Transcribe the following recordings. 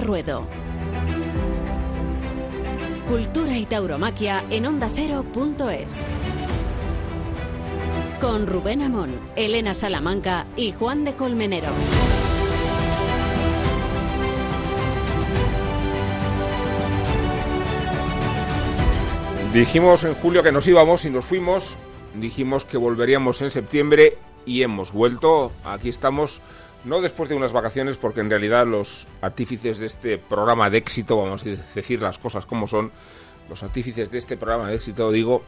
Ruedo. Cultura y tauromaquia en ondacero.es. Con Rubén Amón, Elena Salamanca y Juan de Colmenero. Dijimos en julio que nos íbamos y nos fuimos. Dijimos que volveríamos en septiembre y hemos vuelto. Aquí estamos, no después de unas vacaciones, porque en realidad los artífices de este programa de éxito, vamos a decir las cosas como son, los artífices de este programa de éxito, digo,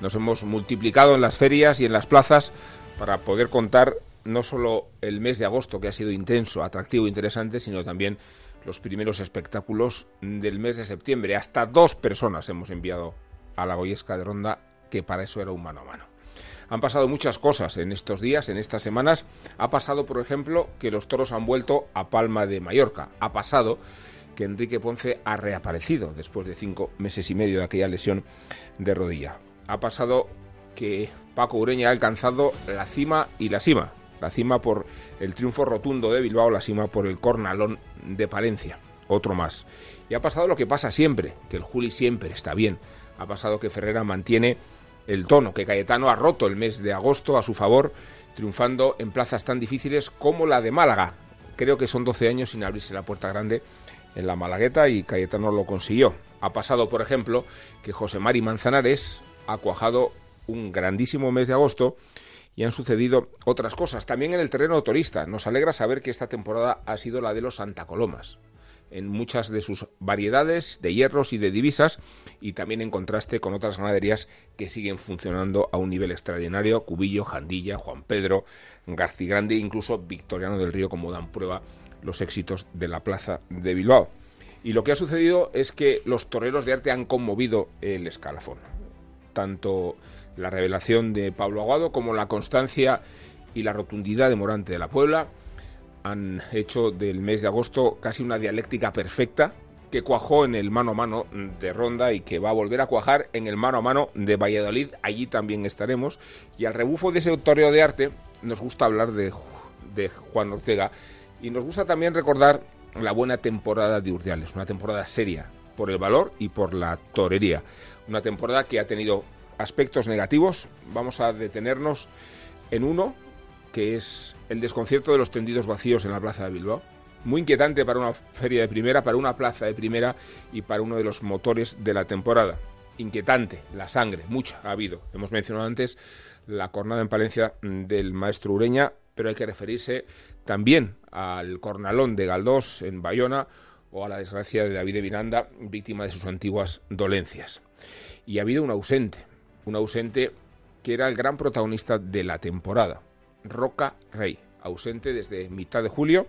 nos hemos multiplicado en las ferias y en las plazas para poder contar no solo el mes de agosto, que ha sido intenso, atractivo, interesante, sino también los primeros espectáculos del mes de septiembre. Hasta dos personas hemos enviado a la Goyesca de Ronda, que para eso era un mano a mano. Han pasado muchas cosas en estos días, en estas semanas. Ha pasado, por ejemplo, que los toros han vuelto a Palma de Mallorca. Ha pasado que Enrique Ponce ha reaparecido después de cinco meses y medio de aquella lesión de rodilla. Ha pasado que Paco Ureña ha alcanzado la cima y la cima. La cima por el triunfo rotundo de Bilbao, la cima por el cornalón de Palencia. Otro más. Y ha pasado lo que pasa siempre, que el Juli siempre está bien. Ha pasado que Ferrera mantiene el tono, que Cayetano ha roto el mes de agosto a su favor, triunfando en plazas tan difíciles como la de Málaga. Creo que son 12 años sin abrirse la puerta grande en la Malagueta y Cayetano lo consiguió. Ha pasado, por ejemplo, que José Mari Manzanares ha cuajado un grandísimo mes de agosto y han sucedido otras cosas. También en el terreno turista. Nos alegra saber que esta temporada ha sido la de los Santa Colomas en muchas de sus variedades de hierros y de divisas y también en contraste con otras ganaderías que siguen funcionando a un nivel extraordinario, Cubillo, Jandilla, Juan Pedro, Grande e incluso Victoriano del Río como dan prueba los éxitos de la plaza de Bilbao. Y lo que ha sucedido es que los toreros de arte han conmovido el escalafón. Tanto la revelación de Pablo Aguado como la constancia y la rotundidad de Morante de la Puebla han hecho del mes de agosto casi una dialéctica perfecta que cuajó en el mano a mano de Ronda y que va a volver a cuajar en el mano a mano de Valladolid. Allí también estaremos. Y al rebufo de ese toreo de arte nos gusta hablar de, de Juan Ortega y nos gusta también recordar la buena temporada de Urdiales, una temporada seria por el valor y por la torería. Una temporada que ha tenido aspectos negativos. Vamos a detenernos en uno que es el desconcierto de los tendidos vacíos en la plaza de Bilbao. Muy inquietante para una feria de primera, para una plaza de primera y para uno de los motores de la temporada. Inquietante, la sangre, mucha ha habido. Hemos mencionado antes la cornada en Palencia del maestro Ureña, pero hay que referirse también al cornalón de Galdós en Bayona o a la desgracia de David de Miranda, víctima de sus antiguas dolencias. Y ha habido un ausente, un ausente que era el gran protagonista de la temporada. Roca Rey, ausente desde mitad de julio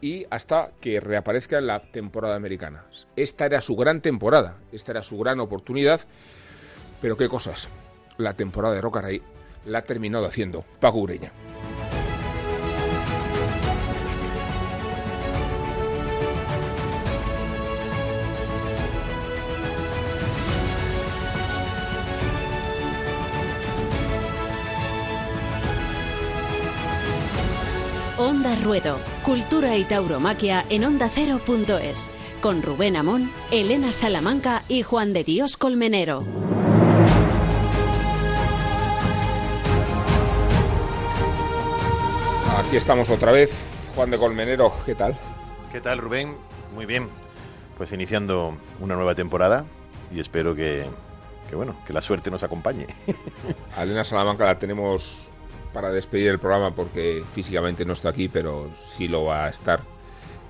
y hasta que reaparezca en la temporada americana. Esta era su gran temporada, esta era su gran oportunidad, pero qué cosas. La temporada de Roca Rey la ha terminado haciendo Paco Ureña. Onda Ruedo, Cultura y Tauromaquia en ondacero.es, con Rubén Amón, Elena Salamanca y Juan de Dios Colmenero. Aquí estamos otra vez, Juan de Colmenero, ¿qué tal? ¿Qué tal, Rubén? Muy bien. Pues iniciando una nueva temporada y espero que, que bueno, que la suerte nos acompañe. A Elena Salamanca la tenemos para despedir el programa porque físicamente no está aquí, pero sí lo va a estar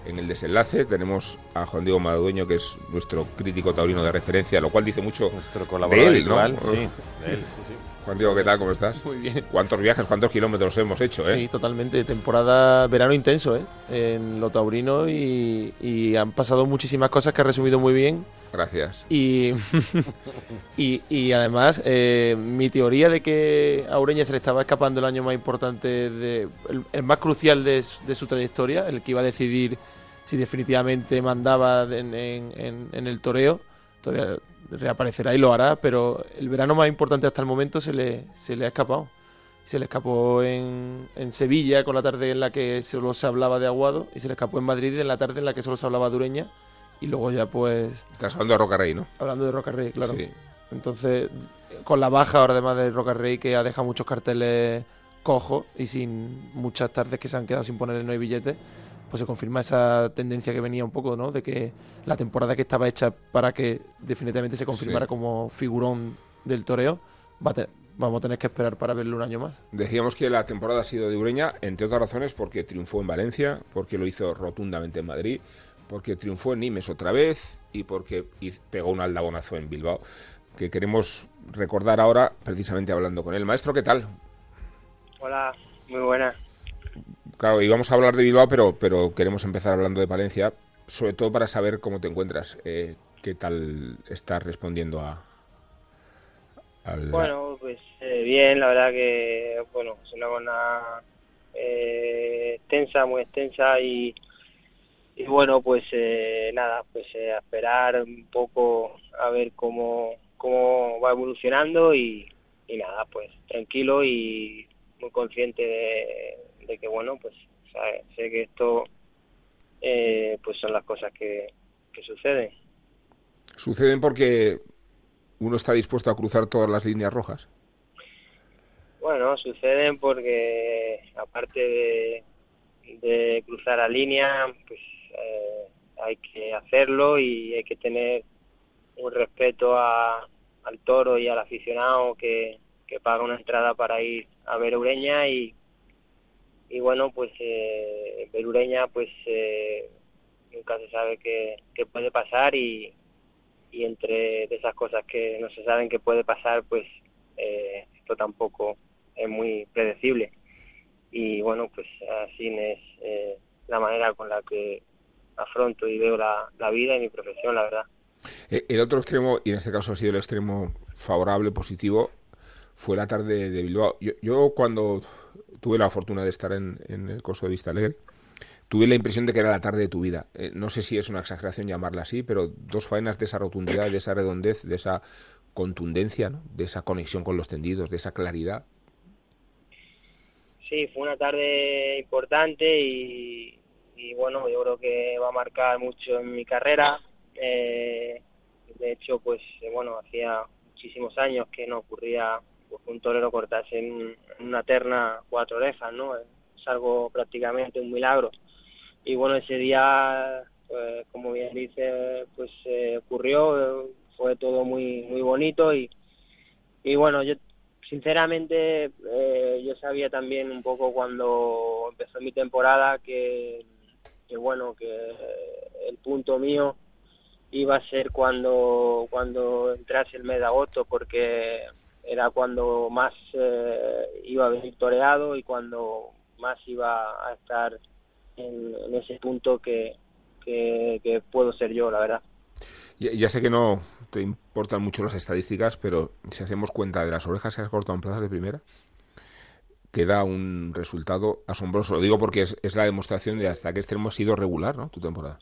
en el desenlace. Tenemos a Juan Diego Madueño, que es nuestro crítico taurino de referencia, lo cual dice mucho nuestro colaborador de él, ¿no? sí, de él, sí, sí. Juan Diego, ¿qué tal? ¿Cómo estás? Muy bien. ¿Cuántos viajes, cuántos kilómetros hemos hecho, eh? Sí, totalmente. Temporada, verano intenso, ¿eh? En lo taurino y, y han pasado muchísimas cosas que ha resumido muy bien. Gracias. Y, y, y, además, eh, mi teoría de que a Ureña se le estaba escapando el año más importante, de, el, el más crucial de, de, su trayectoria, el que iba a decidir si definitivamente mandaba en, en, en, en el toreo, todavía reaparecerá y lo hará, pero el verano más importante hasta el momento se le, se le ha escapado. se le escapó en, en, Sevilla con la tarde en la que solo se hablaba de Aguado y se le escapó en Madrid en la tarde en la que solo se hablaba de Ureña y luego ya pues... Estás hablando de Rocarrey, ¿no? Hablando de Rocarrey, claro. Sí. Entonces, con la baja ahora además de Rocarrey que ha dejado muchos carteles cojos y sin muchas tardes que se han quedado sin poner no hay billetes, pues se confirma esa tendencia que venía un poco, ¿no? De que la temporada que estaba hecha para que definitivamente se confirmara como figurón del toreo, va a vamos a tener que esperar para verlo un año más. Decíamos que la temporada ha sido de Ureña, entre otras razones porque triunfó en Valencia, porque lo hizo rotundamente en Madrid, porque triunfó en Nimes otra vez y porque pegó un aldabonazo en Bilbao, que queremos recordar ahora precisamente hablando con él. Maestro, ¿qué tal? Hola, muy buena. Claro, íbamos a hablar de Bilbao, pero, pero queremos empezar hablando de Valencia, sobre todo para saber cómo te encuentras, eh, qué tal estás respondiendo a... Bueno, pues eh, bien, la verdad que, bueno, es una buena eh, extensa, muy extensa y, y bueno, pues eh, nada, pues eh, a esperar un poco a ver cómo, cómo va evolucionando y, y nada, pues tranquilo y muy consciente de, que bueno, pues sé que esto eh, pues son las cosas que, que suceden. Suceden porque uno está dispuesto a cruzar todas las líneas rojas. Bueno, suceden porque aparte de, de cruzar la línea, pues eh, hay que hacerlo y hay que tener un respeto a, al toro y al aficionado que, que paga una entrada para ir a ver Ureña y, y bueno, pues eh, ver Ureña pues eh, nunca se sabe qué, qué puede pasar y, y entre esas cosas que no se saben que puede pasar pues eh, esto tampoco es muy predecible y bueno pues así es eh, la manera con la que afronto y veo la, vida y mi profesión, la verdad. Eh, el otro extremo, y en este caso ha sido el extremo favorable, positivo, fue la tarde de Bilbao. Yo, cuando tuve la fortuna de estar en, el coso de Vista Alegre, tuve la impresión de que era la tarde de tu vida. Eh, no sé si es una exageración llamarla así, pero dos faenas de esa rotundidad, de esa redondez, de esa contundencia, de esa conexión con los tendidos, de esa claridad. Sí, fue una tarde importante y, y bueno, yo creo que va a marcar mucho en mi carrera. Eh, de hecho, pues eh, bueno, hacía muchísimos años que no ocurría pues, un torero cortase en, una terna cuatro orejas, ¿no? Es algo prácticamente un milagro. Y bueno, ese día, pues, como bien dice, pues eh, ocurrió, fue todo muy muy bonito y, y bueno, yo sinceramente yo sabía también un poco cuando empezó mi temporada que que bueno, que el punto mío iba a ser cuando, cuando entrase el mes de agosto, porque era cuando más eh, iba a venir toreado y cuando más iba a estar en, ese punto que, que, puedo ser yo, la verdad. Ya, ya, sé que no te importan mucho las estadísticas, pero si hacemos cuenta de las orejas que has cortado en plazas de primera, queda un resultado asombroso. Lo digo porque es, la demostración de hasta qué extremo ha sido regular, ¿no? Tu temporada.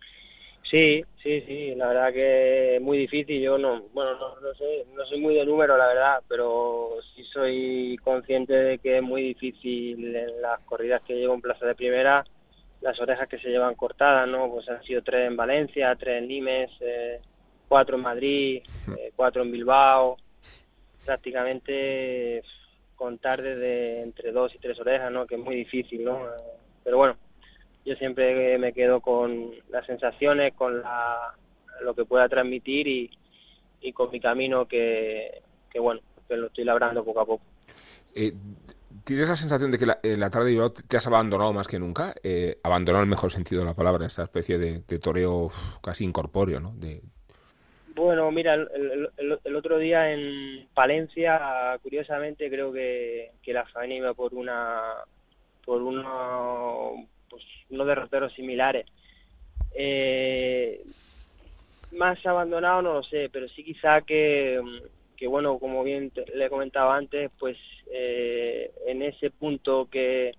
Sí, sí, sí, la verdad que es muy difícil. Yo no, bueno, no, sé, no soy muy de número, la verdad, pero sí soy consciente de que es muy difícil en las corridas que llevo en plaza de primera, las orejas que se llevan cortadas, ¿no? Pues han sido tres en Valencia, tres en Nimes, eh, cuatro en Madrid, eh, cuatro en Bilbao. Prácticamente contar desde entre dos y tres orejas, ¿no? Que es muy difícil, ¿no? Pero bueno, yo siempre me quedo con las sensaciones, con la, lo que pueda transmitir y, y con mi camino que, que, bueno, que lo estoy labrando poco a poco. Eh, ¿Tienes la sensación de que en la tarde de te has abandonado más que nunca? Eh, abandonado en el mejor sentido de la palabra, esa especie de, de toreo casi incorpóreo, ¿no? De, bueno, mira, el, otro día en Palencia, curiosamente, creo que, que la faena iba por una por uno, pues, unos derroteros similares. Eh, más abandonado no lo sé, pero sí quizá que, que bueno, como bien le he comentado antes, pues eh, en ese punto que,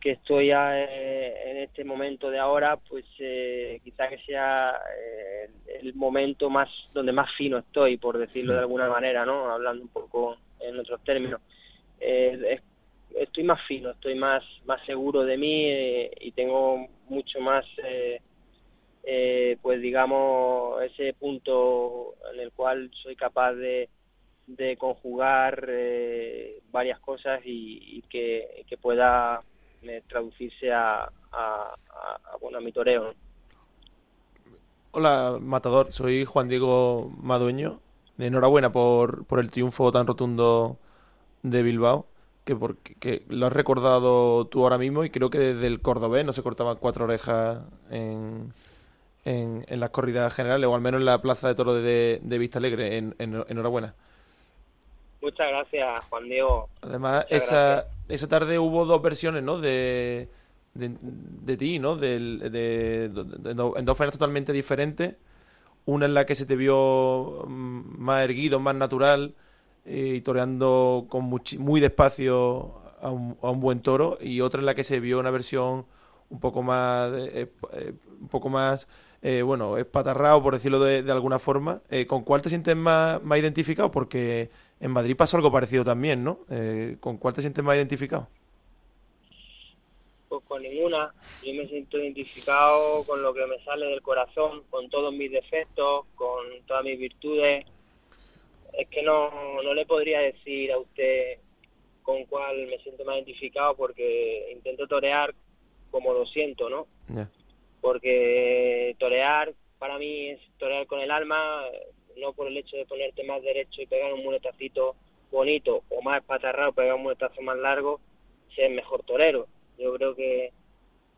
que estoy eh, en este momento de ahora, pues eh, quizá que sea eh, el momento más donde más fino estoy, por decirlo de mm. alguna manera, ¿no? Hablando un poco en otros términos. es estoy más fino, estoy más, más seguro de mí eh, y tengo mucho más, eh, eh, pues digamos, ese punto en el cual soy capaz de, de conjugar varias cosas y, que, pueda traducirse a, a, bueno, a mi toreo. Hola, Matador, soy Juan Diego Madueño. Enhorabuena por, por el triunfo tan rotundo de Bilbao que porque lo has recordado tú ahora mismo y creo que desde el cordobés no se cortaban cuatro orejas en, en, las corridas generales o al menos en la plaza de toro de, de Vista Alegre. En, enhorabuena. Muchas gracias, Juan Diego. Además, esa, esa tarde hubo dos versiones, ¿no? De, de, ti, ¿no? De, de, en dos faenas totalmente diferentes. Una en la que se te vio mm, más erguido, más natural, y toreando con muy despacio a un, a un, buen toro y otra en la que se vio una versión un poco más eh, eh, un poco más bueno espatarrado por decirlo de, de alguna forma. Con cuál te sientes más, más identificado porque en Madrid pasó algo parecido también no con cuál te sientes más identificado pues con ninguna. Yo me siento identificado con lo que me sale del corazón con todos mis defectos con todas mis virtudes es que no, no le podría decir a usted con cuál me siento más identificado porque intento torear como lo siento, ¿no? Porque torear para mí es torear con el alma, no por el hecho de ponerte más derecho y pegar un muletacito bonito o más patarrado, pegar un muletazo más largo, ser mejor torero. Yo creo que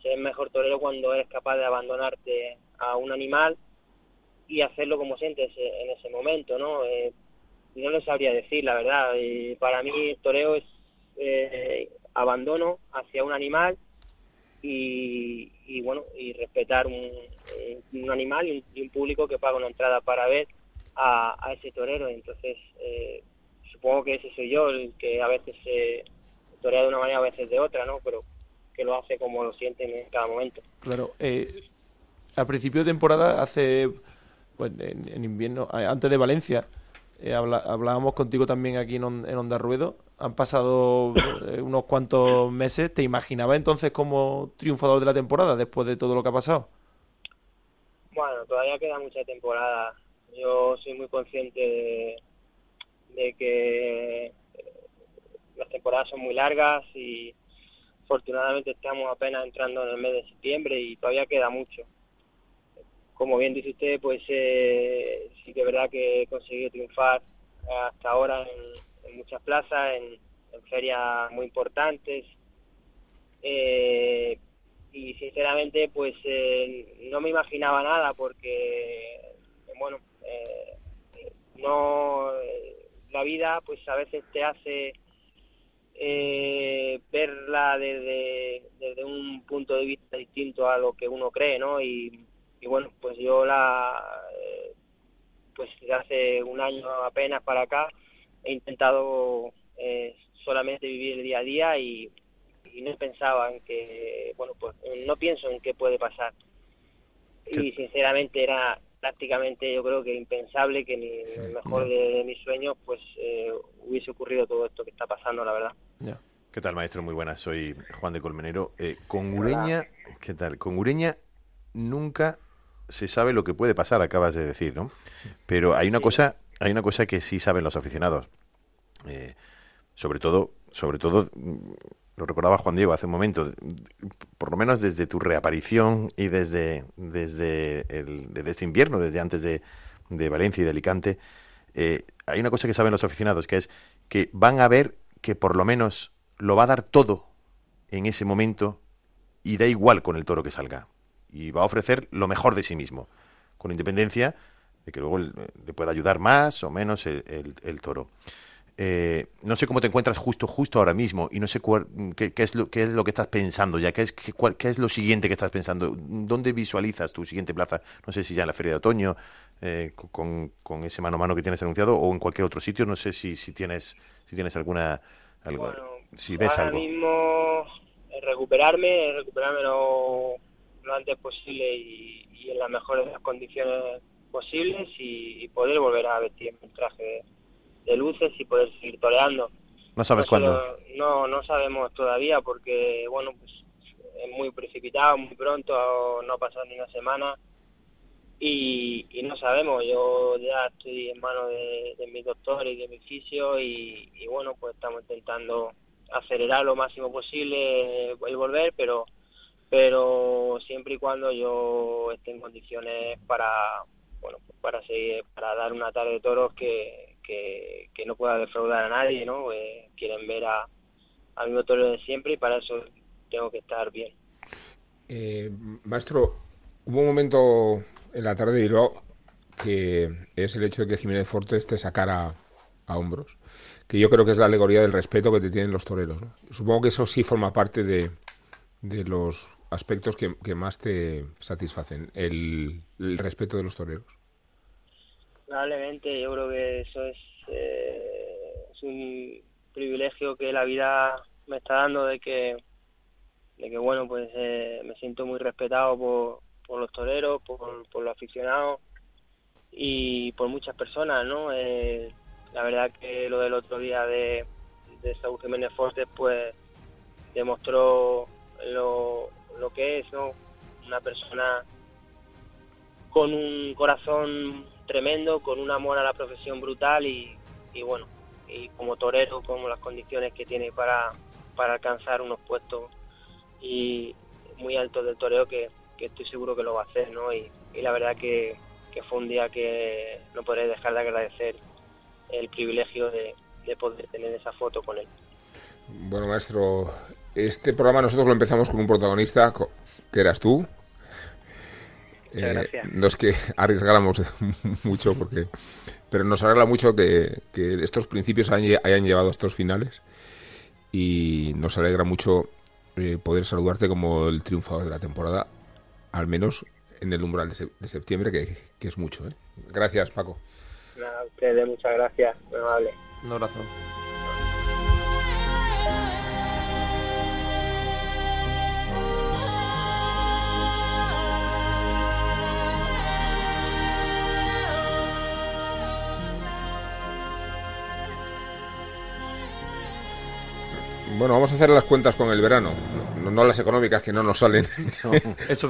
ser mejor torero cuando eres capaz de abandonarte a un animal y hacerlo como sientes en ese momento, ¿no? Eh, no lo sabría decir, la verdad. Y para mí toreo es eh, abandono hacia un animal y, bueno, y respetar un, un animal y un, público que paga una entrada para ver a, ese torero. Entonces, eh, supongo que ese soy yo, el que a veces se torea de una manera, a veces de otra, ¿no? Pero que lo hace como lo siente en cada momento. Claro. Eh, a principio de temporada, hace, pues en invierno, antes de Valencia, eh, hablábamos contigo también aquí en, Onda Ruedo. Han pasado eh, unos cuantos meses. ¿Te imaginabas entonces como triunfador de la temporada después de todo lo que ha pasado? Bueno, todavía queda mucha temporada. Yo soy muy consciente de, que eh, las temporadas son muy largas y afortunadamente estamos apenas entrando en el mes de septiembre y todavía queda mucho como bien dice usted, pues eh, sí que verdad que he conseguido triunfar hasta ahora en, muchas plazas, en, ferias muy importantes. Eh, y sinceramente, pues eh, no me imaginaba nada porque, bueno, no la vida, pues a veces te hace verla desde, desde un punto de vista distinto a lo que uno cree, ¿no? Y y bueno, pues yo la, eh, pues hace un año apenas para acá he intentado eh, solamente vivir el día a día y, no pensaba en que, bueno, pues no pienso en qué puede pasar. Y sinceramente era prácticamente yo creo que impensable que ni el mejor de, mis sueños pues eh, hubiese ocurrido todo esto que está pasando, la verdad. ¿Qué tal, maestro? Muy buenas. Soy Juan de Colmenero. con Ureña, ¿qué tal? Con Ureña nunca se sabe lo que puede pasar, acabas de decir, ¿no? Pero hay una cosa, hay una cosa que sí saben los aficionados. Eh, sobre todo, sobre todo, mm, lo recordaba Juan Diego hace un momento, por lo menos desde tu reaparición y desde, desde, el, este invierno, desde antes de, de Valencia y de Alicante, eh, hay una cosa que saben los aficionados, que es que van a ver que por lo menos lo va a dar todo en ese momento y da igual con el toro que salga y va a ofrecer lo mejor de sí mismo, con independencia de que luego le pueda ayudar más o menos el, toro. Eh, no sé cómo te encuentras justo justo ahora mismo y no sé qué, es lo, qué es lo que estás pensando ya, qué es, qué, qué es lo siguiente que estás pensando, dónde visualizas tu siguiente plaza, no sé si ya en la feria de otoño, eh, con, con, ese mano a mano que tienes anunciado o en cualquier otro sitio, no sé si, si tienes si tienes alguna algo, si ves ahora mismo recuperarme, recuperarme lo lo antes posible y, en las mejores condiciones posibles y, poder volver a vestir mi traje de, luces y poder seguir toreando. No sabes cuándo. No, no sabemos todavía porque, bueno, pues es muy precipitado, muy pronto, no ha pasado ni una semana y, no sabemos. Yo ya estoy en manos de, mi doctor y de mi fisio y, bueno, pues estamos intentando acelerar lo máximo posible el volver, pero pero siempre y cuando yo esté en condiciones para bueno para seguir para dar una tarde de toros que, que, no pueda defraudar a nadie no eh, quieren ver a, a mi toro de siempre y para eso tengo que estar bien. Eh, maestro hubo un momento en la tarde de Bilbao que es el hecho de que Jiménez Fortes te sacara a hombros que yo creo que es la alegoría del respeto que te tienen los toreros supongo que eso sí forma parte de de los aspectos que, más te satisfacen? El, respeto de los toreros. Probablemente, yo creo que eso es, eh, es un privilegio que la vida me está dando de que, de que bueno, pues eh, me siento muy respetado por, por los toreros, por, por los aficionados y por muchas personas, ¿no? Eh, la verdad que lo del otro día de, de Saúl Jiménez Fortes, pues demostró lo, lo que es, ¿no? Una persona con un corazón tremendo, con un amor a la profesión brutal y, y bueno, y como torero, como las condiciones que tiene para, para alcanzar unos puestos y muy altos del toreo que, estoy seguro que lo va a hacer, ¿no? Y, la verdad que, que, fue un día que no podré dejar de agradecer el privilegio de, de poder tener esa foto con él. Bueno, maestro, este programa nosotros lo empezamos con un protagonista que eras tú. Eh, no es que arriesgáramos mucho, porque, pero nos alegra mucho que, estos principios hayan, llevado a estos finales y nos alegra mucho eh, poder saludarte como el triunfador de la temporada, al menos en el umbral de, septiembre, que, es mucho. ¿eh? Gracias, Paco. Nada, ustedes, muchas gracias, muy amable. Un abrazo. Bueno, vamos a hacer las cuentas con el verano, no, las económicas que no nos salen. eso,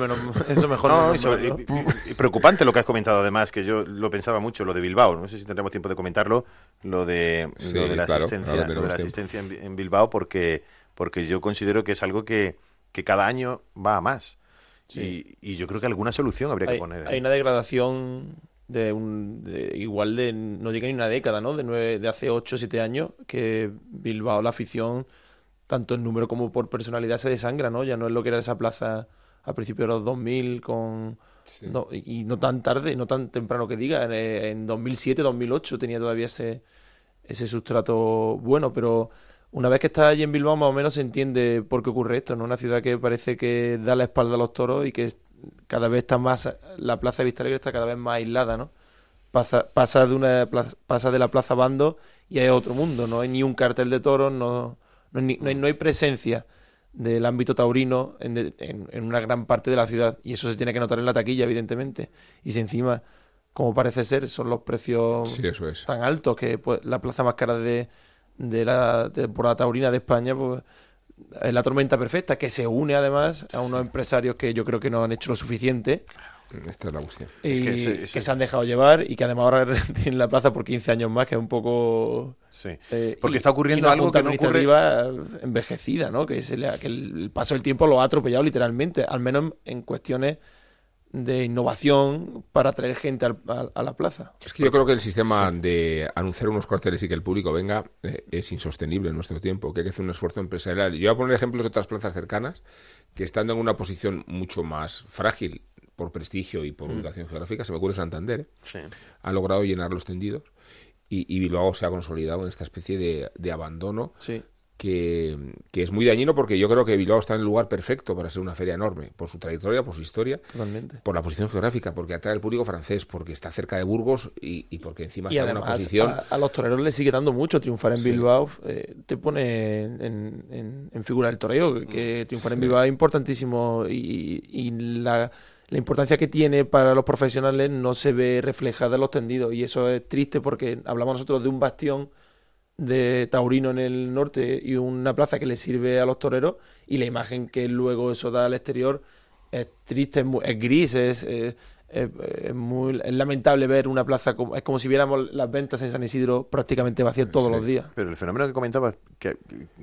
eso mejor. No, y, preocupante lo que has comentado además, que yo lo pensaba mucho, lo de Bilbao. No sé si tendremos tiempo de comentarlo, lo de, de la asistencia, de la asistencia en, Bilbao, porque, porque yo considero que es algo que, que cada año va a más. Y, y, yo creo que alguna solución habría que poner. Hay una degradación de un igual de no llega ni una década, ¿no? De nueve, de hace 8 o 7 años que Bilbao la afición tanto en número como por personalidad se desangra, ¿no? Ya no es lo que era esa plaza a principios de los 2000 con... y no tan tarde, no tan temprano que diga, en, 2007, 2008 tenía todavía ese, ese sustrato bueno, pero una vez que está allí en Bilbao más o menos se entiende por qué ocurre esto, ¿no? Una ciudad que parece que da la espalda a los toros y que cada vez está más, la plaza de Vistalegre está cada vez más aislada, ¿no? Pasa, pasa de una pasa de la plaza Bando y hay otro mundo, no hay ni un cartel de toros, no no hay, presencia del ámbito taurino en, una gran parte de la ciudad y eso se tiene que notar en la taquilla, evidentemente. Y si encima, como parece ser, son los precios tan altos que pues, la plaza más cara de, de la temporada taurina de España, pues es la tormenta perfecta, que se une además a unos empresarios que yo creo que no han hecho lo suficiente esta es la cuestión. Y que, se han dejado llevar y que además ahora tienen la plaza por 15 años más, que es un poco... Sí. Eh, Porque está ocurriendo algo que no ocurre... envejecida, ¿no? Que, que el paso del tiempo lo ha atropellado literalmente, al menos en cuestiones de innovación para atraer gente a, la plaza. Es que yo creo que el sistema de anunciar unos cuarteles y que el público venga eh, es insostenible en nuestro tiempo, que hay que hacer un esfuerzo empresarial. Yo voy a poner ejemplos de otras plazas cercanas que estando en una posición mucho más frágil por prestigio y por mm. ubicación geográfica, se me ocurre Santander, ¿eh? ha logrado llenar los tendidos y, y, Bilbao se ha consolidado en esta especie de, de abandono que, que, es muy dañino porque yo creo que Bilbao está en el lugar perfecto para ser una feria enorme, por su trayectoria, por su historia, por la posición geográfica, porque atrae al público francés, porque está cerca de Burgos y, y porque encima está en una posición... A, los toreros les sigue dando mucho triunfar en Bilbao, eh, te pone en, en, figura el toreo, que triunfar en Bilbao es importantísimo y, y la la importancia que tiene para los profesionales no se ve reflejada en los tendidos y eso es triste porque hablamos nosotros de un bastión de taurino en el norte y una plaza que le sirve a los toreros y la imagen que luego eso da al exterior es triste, es, es gris, es, es, muy es lamentable ver una plaza como es como si viéramos las ventas en San Isidro prácticamente vacías todos los días. Pero el fenómeno que comentaba, que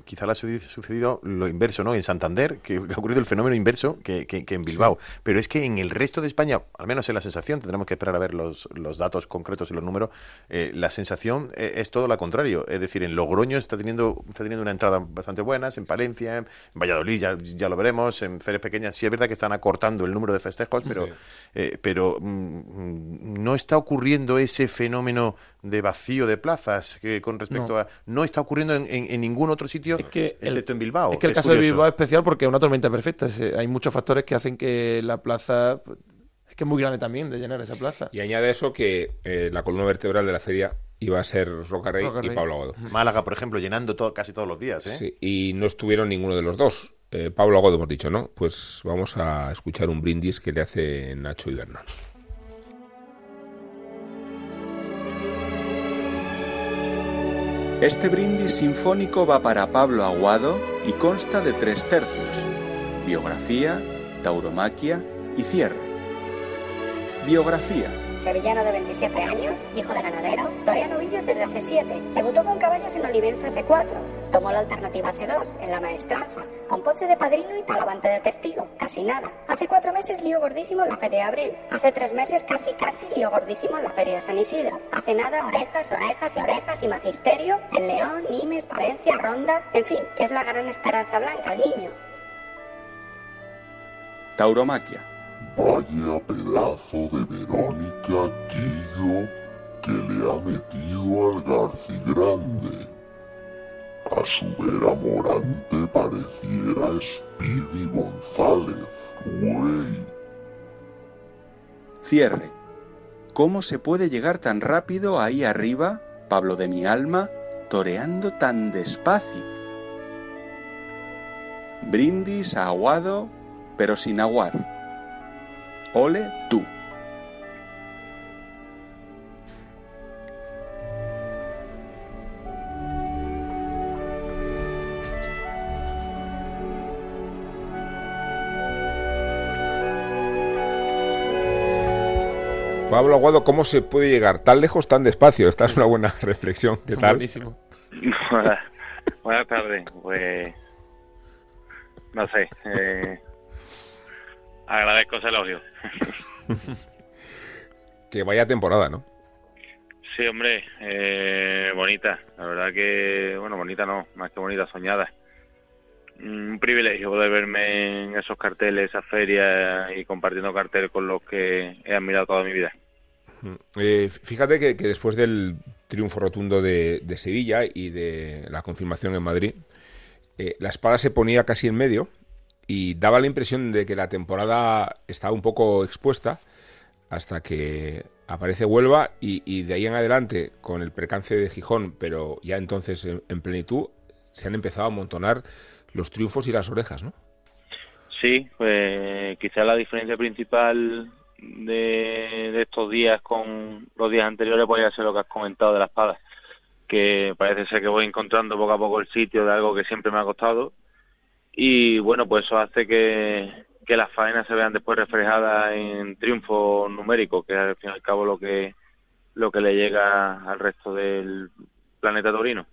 quizá le ha sucedido lo inverso, ¿no? En Santander, que, ha ocurrido el fenómeno inverso que, que, en Bilbao. Pero es que en el resto de España, al menos en la sensación, tendremos que esperar a ver los, los datos concretos y los números, eh, la sensación eh, es todo lo contrario. Es decir, en Logroño está teniendo, está teniendo una entrada bastante buena, en Palencia, en Valladolid ya, ya lo veremos, en ferias pequeñas sí es verdad que están acortando el número de festejos, pero, eh, pero pero mm, no está ocurriendo ese fenómeno de vacío de plazas que con respecto a no está ocurriendo en, ningún otro sitio excepto en Bilbao es que el caso de Bilbao es especial porque es una tormenta perfecta hay muchos factores que hacen que la plaza es que es muy grande también de llenar esa plaza. Y añade eso que eh, la columna vertebral de la feria iba a ser Roca Rey y Pablo Aguado. Málaga por ejemplo llenando todo, casi todos los días ¿eh? sí, y no estuvieron ninguno de los dos eh, Pablo Agodo hemos dicho, ¿no? Pues vamos a escuchar un brindis que le hace Nacho Ibernal. Este brindis sinfónico va para Pablo Aguado y consta de tres tercios, biografía, tauromaquia y cierre. Biografía sevillano de 27 años, hijo de ganadero, novillos desde hace 7, debutó con caballos en Olivenza hace 4, tomó la alternativa hace 2, en la maestranza, con Ponce de padrino y Talavante de testigo, casi nada. Hace 4 meses lío gordísimo en la Feria de Abril, hace 3 meses casi casi lío gordísimo en la Feria de San Isidro, hace nada orejas, orejas y orejas y magisterio en León, Nimes, Palencia, Ronda, en fin, que es la gran esperanza blanca, el niño. Tauromaquia Vaya pedazo de Verónica Quillo que le ha metido al Garci Grande. A su vera morante pareciera Speedy González, güey. Cierre. ¿Cómo se puede llegar tan rápido ahí arriba, Pablo de mi alma, toreando tan despacio? Brindis aguado, pero sin aguar. Ole tú. Pablo Aguado, ¿cómo se puede llegar tan lejos tan despacio? Esta es una buena reflexión. ¿Qué tal? Buenísimo. Buenas, tardes. Pues no sé. Eh, agradezco ese elogio. que vaya temporada, ¿no? Sí, hombre, eh, bonita. La verdad que, bueno, bonita no, más que bonita, soñada. Un privilegio poder verme en esos carteles, esas ferias y compartiendo carteles con los que he admirado toda mi vida. Eh, fíjate que, después del triunfo rotundo de, Sevilla y de la confirmación en Madrid, eh, la espada se ponía casi en medio y daba la impresión de que la temporada estaba un poco expuesta hasta que aparece Huelva y, de ahí en adelante con el percance de Gijón, pero ya entonces en, plenitud, se han empezado a amontonar los triunfos y las orejas, ¿no? Sí, pues quizá la diferencia principal de, estos días con los días anteriores puede ser lo que has comentado de la espada, que parece ser que voy encontrando poco a poco el sitio de algo que siempre me ha costado. Y bueno, pues eso hace que, que las faenas se vean después reflejadas en triunfo numérico, que es al fin y al cabo lo que, lo que le llega al resto del planeta taurino.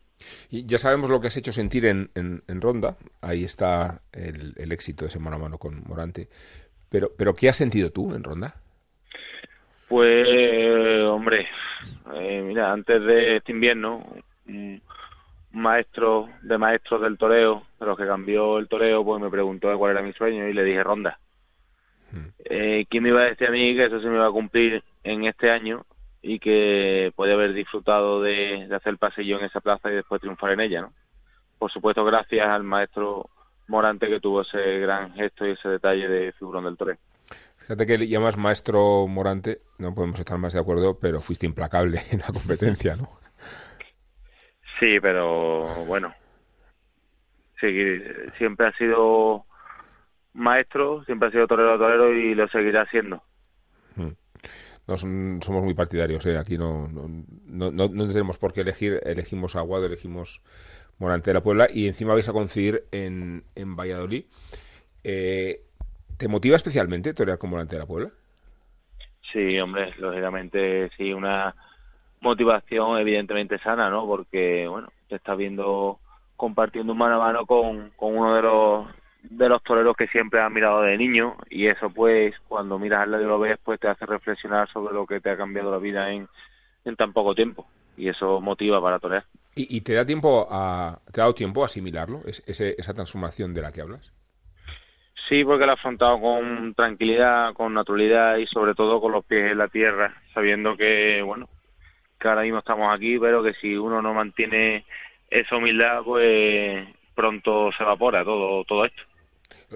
Y ya sabemos lo que has hecho sentir en, en, Ronda, ahí está el, el, éxito de ese mano a mano con Morante, pero, pero ¿qué has sentido tú en Ronda? Pues, hombre, eh, mira, antes de este invierno, maestro de maestros del toreo, de los que cambió el toreo, pues me preguntó cuál era mi sueño y le dije ronda. Hmm. Eh, ¿Quién me iba a decir a mí que eso se me iba a cumplir en este año y que podía haber disfrutado de, hacer el pasillo en esa plaza y después triunfar en ella, ¿no? Por supuesto, gracias al maestro Morante que tuvo ese gran gesto y ese detalle de figurón del toreo. Fíjate que le llamas maestro Morante, no podemos estar más de acuerdo, pero fuiste implacable en la competencia, ¿no? Sí, pero bueno, sí, siempre ha sido maestro, siempre ha sido torero torero y lo seguirá siendo. Mm. No, somos muy partidarios, ¿eh? aquí no no, no, no, tenemos por qué elegir, elegimos Aguado, elegimos Morante de la Puebla y encima vais a coincidir en, en Valladolid. Eh, ¿Te motiva especialmente torear con Morante de la Puebla? Sí, hombre, lógicamente sí, una motivación evidentemente sana, ¿no? Porque, bueno, te estás viendo compartiendo mano a mano con, con uno de los de los toreros que siempre has mirado de niño y eso pues cuando miras al lado y lo ves pues te hace reflexionar sobre lo que te ha cambiado la vida en, en tan poco tiempo y eso motiva para torear. ¿Y, te da tiempo a, te ha dado tiempo a asimilarlo, ese, esa transformación de la que hablas? Sí, porque lo he afrontado con tranquilidad, con naturalidad y sobre todo con los pies en la tierra, sabiendo que, bueno, que ahora mismo estamos aquí, pero que si uno no mantiene esa humildad, pues pronto se evapora todo, todo esto.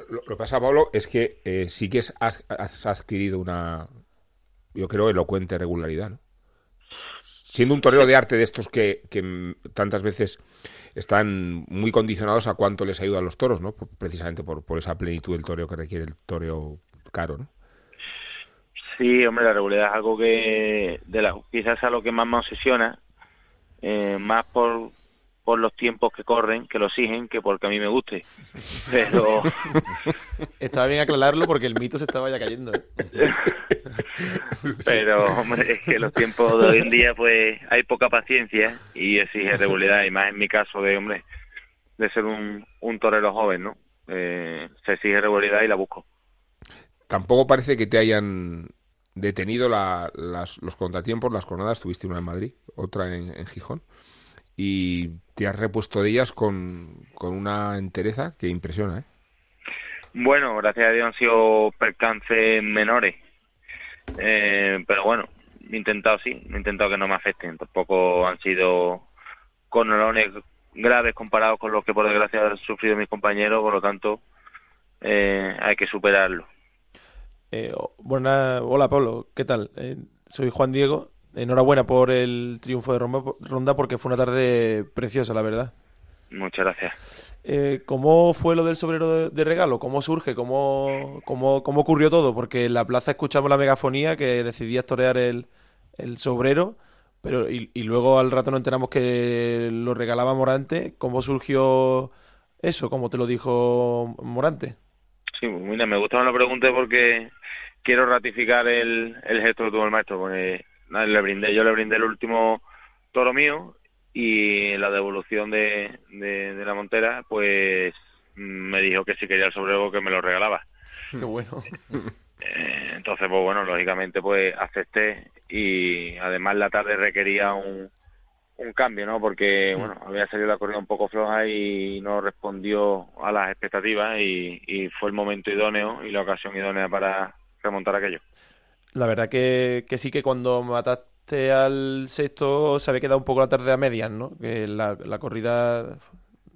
Lo, que pasa, Pablo, es que eh, sí que has, adquirido una, yo creo, elocuente regularidad, ¿no? Siendo un torero de arte de estos que, que tantas veces están muy condicionados a cuánto les ayuda a los toros, ¿no? Precisamente por, por esa plenitud del toreo que requiere el toreo caro, ¿no? Sí, hombre, la regularidad es algo que de la, quizás a lo que más me obsesiona, eh, más por, por los tiempos que corren, que lo exigen, que porque a mí me guste. Pero... Estaba bien aclararlo porque el mito se estaba ya cayendo. ¿eh? Pero, hombre, es que los tiempos de hoy en día, pues, hay poca paciencia y exige regularidad, y más en mi caso de, hombre, de ser un, un torero joven, ¿no? Eh, se exige regularidad y la busco. Tampoco parece que te hayan detenido la, las, los contratiempos, las jornadas. Tuviste una en Madrid, otra en, en Gijón y te has repuesto de ellas con, con una entereza que impresiona. ¿eh? Bueno, gracias a Dios han sido percances menores. Eh, pero bueno, he intentado sí, he intentado que no me afecten. Tampoco han sido conolones graves comparados con los que por desgracia han sufrido mis compañeros, por lo tanto eh, hay que superarlo. Eh, buena, hola Pablo, ¿qué tal? Eh, soy Juan Diego enhorabuena por el triunfo de Ronda porque fue una tarde preciosa, la verdad. Muchas gracias. Eh, ¿Cómo fue lo del sobrero de, regalo? ¿Cómo surge? ¿Cómo, cómo, ¿Cómo, ocurrió todo? Porque en la plaza escuchamos la megafonía que decidía torear el, el sobrero, pero y, luego al rato nos enteramos que lo regalaba Morante. ¿Cómo surgió eso? ¿Cómo te lo dijo Morante? Sí, mira, me gusta la pregunta porque quiero ratificar el, el gesto que tuvo el maestro. Porque le brindé, yo le brindé el último toro mío y la devolución de, de, la montera, pues me dijo que si quería el sobrego que me lo regalaba. Qué bueno. Eh, entonces, pues bueno, lógicamente pues acepté y además la tarde requería un, un cambio, ¿no? Porque, mm. bueno, había salido la corrida un poco floja y no respondió a las expectativas y, y fue el momento idóneo y la ocasión idónea para remontar aquello. La verdad que, que sí que cuando mataste al sexto se había quedado un poco la tarde a medias, ¿no? Que la, la corrida,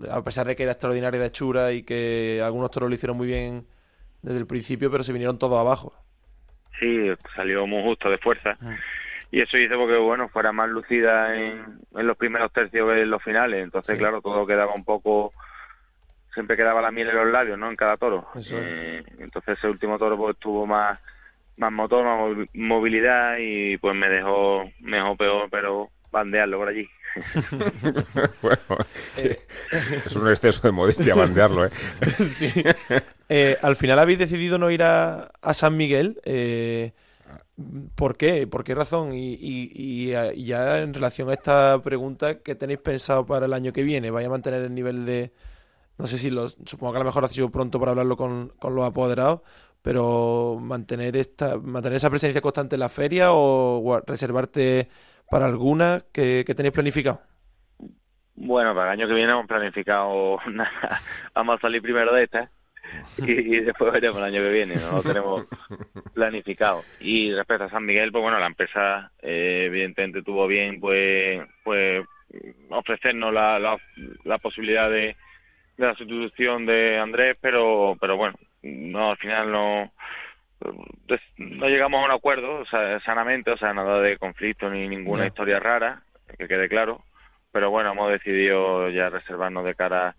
a pesar de que era extraordinaria de hechura y que algunos toros lo hicieron muy bien desde el principio, pero se vinieron todos abajo. Sí, salió muy justo de fuerza. Ah. Y eso hizo porque, bueno, fuera más lucida en, en los primeros tercios que en los finales. Entonces, claro, todo quedaba un poco siempre quedaba la miel en los labios, ¿no? En cada toro. Eh, entonces ese último toro pues tuvo más más motor, más movilidad y pues me dejó, mejor peor, pero bandearlo por allí. bueno, es un exceso de modestia bandearlo, ¿eh? sí. Eh, al final habéis decidido no ir a, a San Miguel. Eh, ¿Por qué? ¿Por qué razón? Y, y, y, ya en relación a esta pregunta, ¿qué tenéis pensado para el año que viene? ¿Vaya a mantener el nivel de... No sé si los... Supongo que a lo mejor ha sido pronto para hablarlo con, con los apoderados, pero mantener esta mantener esa presencia constante en la feria o reservarte para alguna que, tenéis planificado bueno para el año que viene hemos planificado nada. Vamos a salir primero de esta y, después veremos el año que viene no lo tenemos planificado. Y respecto a San Miguel pues bueno la empresa eh, evidentemente tuvo bien pues pues ofrecernos la, la, la posibilidad de, de la sustitución de Andrés pero pero bueno no, al final no, pues, no llegamos a un acuerdo o sea, sanamente, o sea, nada de conflicto ni ninguna historia rara, que quede claro. Pero bueno, hemos decidido ya reservarnos de cara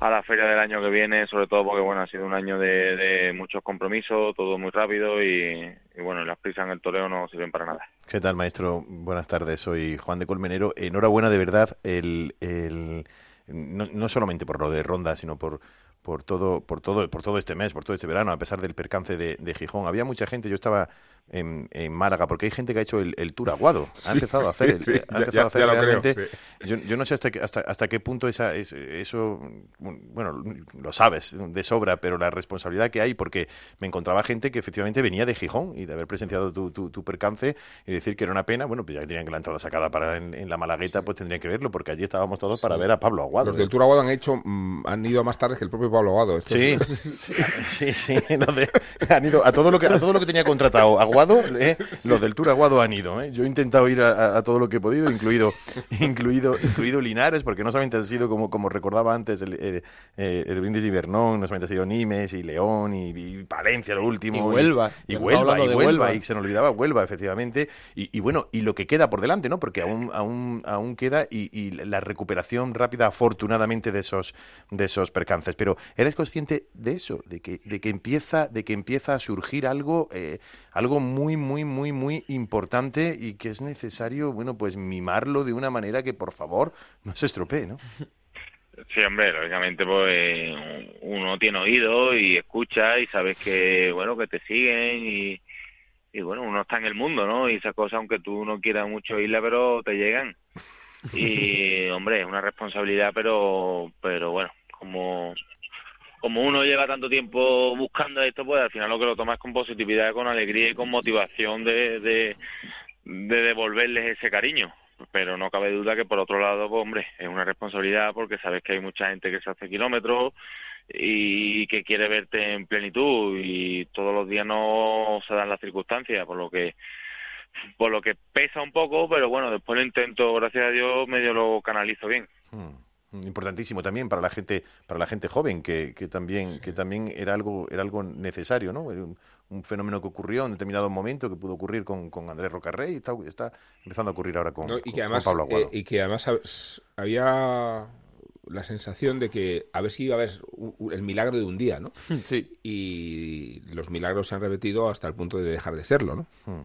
a la feria del año que viene, sobre todo porque bueno, ha sido un año de, de muchos compromisos, todo muy rápido y, bueno, las prisas en el toreo no sirven para nada. ¿Qué tal, maestro? Buenas tardes, soy Juan de Colmenero. Enhorabuena de verdad, el, el, no, no solamente por lo de Ronda, sino por, por todo, por todo, por todo este mes, por todo este verano, a pesar del percance de, de Gijón. Había mucha gente, yo estaba en, en, Málaga, porque hay gente que ha hecho el, el tour aguado. Ha Sí, empezado a hacer, el- sí, ha empezado ya- a hacer creo, realmente. sí. yo, yo no sé hasta hasta, hasta qué punto esa, es, eso, bueno, lo sabes de sobra, pero la responsabilidad que hay, porque me encontraba gente que efectivamente venía de Gijón y de haber presenciado tu, tu, tu percance y decir que era una pena, bueno, pues ya que tenían que la entrada sacada para en, en la Malagueta, pues tendrían que verlo, porque allí estábamos todos para ver a Pablo Aguado. Los del Tour Aguado han hecho, mm, han ido más tarde que el propio Pablo Aguado. Sí, sí, sí, han ido a todo lo que a todo lo que tenía contratado Aguado, eh, los del Tour Aguado han ido. eh. Yo he intentado ir a, todo lo que he podido, incluido incluido incluido Linares, porque no solamente han sido como como recordaba antes el, el, eh, el brindis de Ibernón, no solamente ha sido Nimes y León y, y Palencia lo último Y Huelva. y, y Huelva y Huelva, Huelva. y se nos olvidaba Huelva efectivamente y, y bueno y lo que queda por delante, ¿no? Porque aún aún aún queda y, y la recuperación rápida afortunadamente de esos de esos percances. Pero eres consciente de eso, de que de que empieza de que empieza a surgir algo eh, algo muy muy muy muy importante y que es necesario bueno pues mimarlo de una manera que por favor no se estropee, ¿no? Sí, hombre, lógicamente pues uno tiene oído y escucha y sabes que, bueno, que te siguen y, y bueno, uno está en el mundo, ¿no? Y esas cosas, aunque tú no quieras mucho oírlas, pero te llegan. Y, hombre, es una responsabilidad, pero, pero bueno, como, como uno lleva tanto tiempo buscando esto, pues al final lo que lo tomas con positividad, con alegría y con motivación de, de, de devolverles ese cariño. Pero no cabe duda que por otro lado, pues hombre, es una responsabilidad porque sabes que hay mucha gente que se hace kilómetros y que quiere verte en plenitud y todos los días no se dan las circunstancias, por lo que por lo que pesa un poco, pero bueno, después lo intento, gracias a Dios, medio lo canalizo bien. Mm, Importantísimo también para la gente, para la gente joven, que, que también, que también era algo, era algo necesario, ¿no? Era Un, un fenómeno que ocurrió en determinado momento, que pudo ocurrir con, con Andrés Rocarrey, y está, está empezando a ocurrir ahora con, No, y con- que además, con Pablo Aguado. eh, y que además hab- había la sensación de que a ver si iba a haber el milagro de un día, ¿no? Sí. Y los milagros se han repetido hasta el punto de dejar de serlo, ¿no? Mm.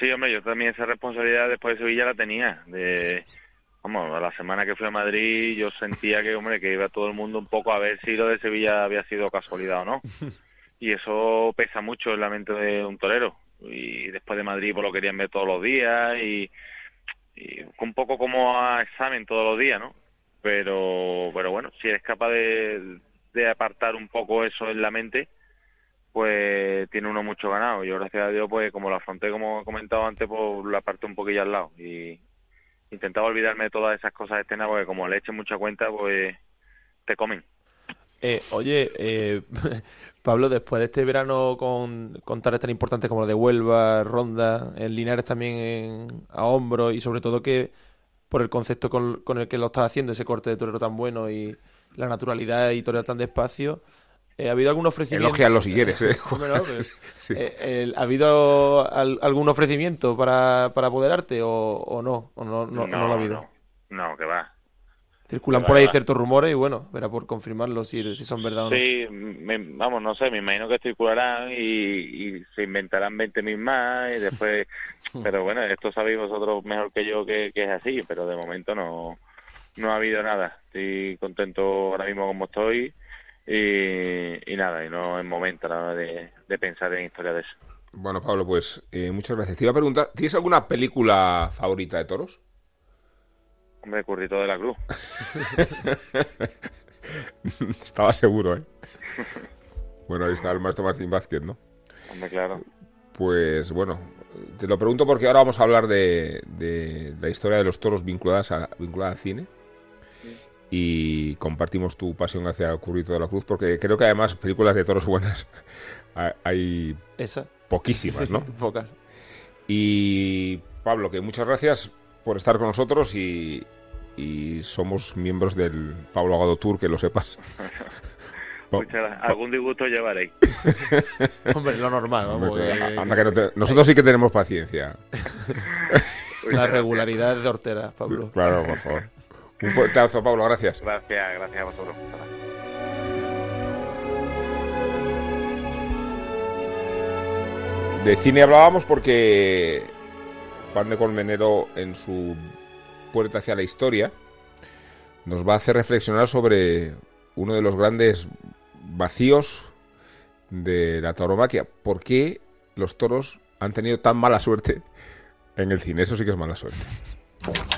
Sí, hombre, yo también esa responsabilidad después de Sevilla la tenía. De, vamos, la semana que fui a Madrid yo sentía que, hombre, que iba todo el mundo un poco a ver si lo de Sevilla había sido casualidad o no. Y eso pesa mucho en la mente de un torero. Y después de Madrid pues lo querían ver todos los días y, y un poco como a examen todos los días, ¿no? Pero, pero bueno, si eres capaz de, de apartar un poco eso en la mente, pues tiene uno mucho ganado. Yo, gracias a Dios, pues como lo afronté, como he comentado antes, pues la aparté un poquillo al lado. Y intentaba olvidarme de todas esas cosas externas, porque como le eché mucha cuenta, pues te comen. Eh, oye, eh, Pablo, después de este verano con, con tareas tan importantes como lo de Huelva, Ronda, en Linares también en- a hombro y sobre todo que por el concepto con, con el que lo estás haciendo, ese corte de torero tan bueno y la naturalidad y torear tan despacio, eh, ¿ha habido algún ofrecimiento? Elógialo si quieres, ¿eh? Sí. eh, ¿Ha habido al- algún ofrecimiento para, para apoderarte o, o no? ¿O no, no, no lo ha habido? No, no, que va. Circulan Que por va, ahí va. ciertos rumores y bueno, verá por confirmarlo si, si son verdad o no. Sí, me- vamos, no sé, me imagino que circularán y, y se inventarán 20.000 más y después... pero bueno, esto sabéis vosotros mejor que yo que, que es así, pero de momento no, no ha habido nada. Estoy contento ahora mismo como estoy y, y nada, y no es momento nada de, de pensar en historias de eso. Bueno, Pablo, pues eh, muchas gracias. Te iba a preguntar, ¿tienes alguna película favorita de toros? Hombre, Currito de la Cruz. Estaba seguro, ¿eh? Bueno, ahí está el maestro Martín Vázquez, ¿no? Hombre, claro. Pues bueno, te lo pregunto porque ahora vamos a hablar de, de la historia de los toros vinculadas a, vinculada al cine. Y compartimos tu pasión hacia Currito de la Cruz, porque creo que además películas de toros buenas ha- hay Esa. poquísimas, ¿no? Pocas. Y Pablo, que muchas gracias por estar con nosotros y, y somos miembros del Pablo Agado Tour, que lo sepas. Pa- Muchas gracias. Algún disgusto llevaréis. Hombre, lo normal, vamos, Hombre, que- anda que no te- nosotros sí que tenemos paciencia. La regularidad de Hortera, Pablo. Claro, por favor. Un fuerte abrazo, Pablo, gracias. Gracias, gracias a vosotros. De cine hablábamos porque Juan de Colmenero en su puerta hacia la historia nos va a hacer reflexionar sobre uno de los grandes vacíos de la tauromaquia. ¿Por qué los toros han tenido tan mala suerte en el cine? Eso sí que es mala suerte.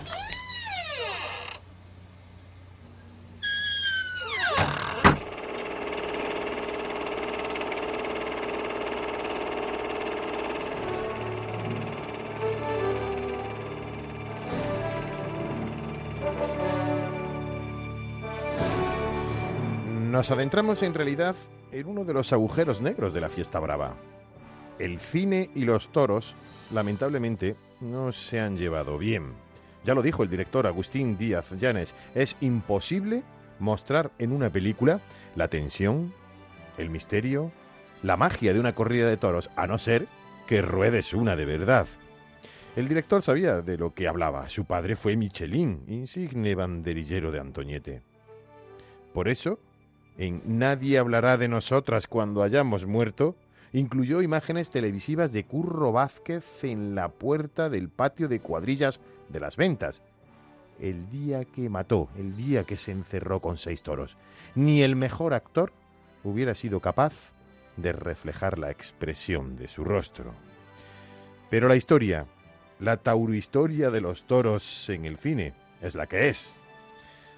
Nos adentramos en realidad en uno de los agujeros negros de la fiesta brava. El cine y los toros, lamentablemente, no se han llevado bien. Ya lo dijo el director Agustín Díaz Llanes, es imposible mostrar en una película la tensión, el misterio, la magia de una corrida de toros, a no ser que ruedes una de verdad. El director sabía de lo que hablaba. Su padre fue Michelin, insigne banderillero de Antoñete. Por eso, en Nadie hablará de nosotras cuando hayamos muerto, incluyó imágenes televisivas de Curro Vázquez en la puerta del patio de cuadrillas de las ventas. El día que mató, el día que se encerró con seis toros. Ni el mejor actor hubiera sido capaz de reflejar la expresión de su rostro. Pero la historia, la taurohistoria de los toros en el cine, es la que es.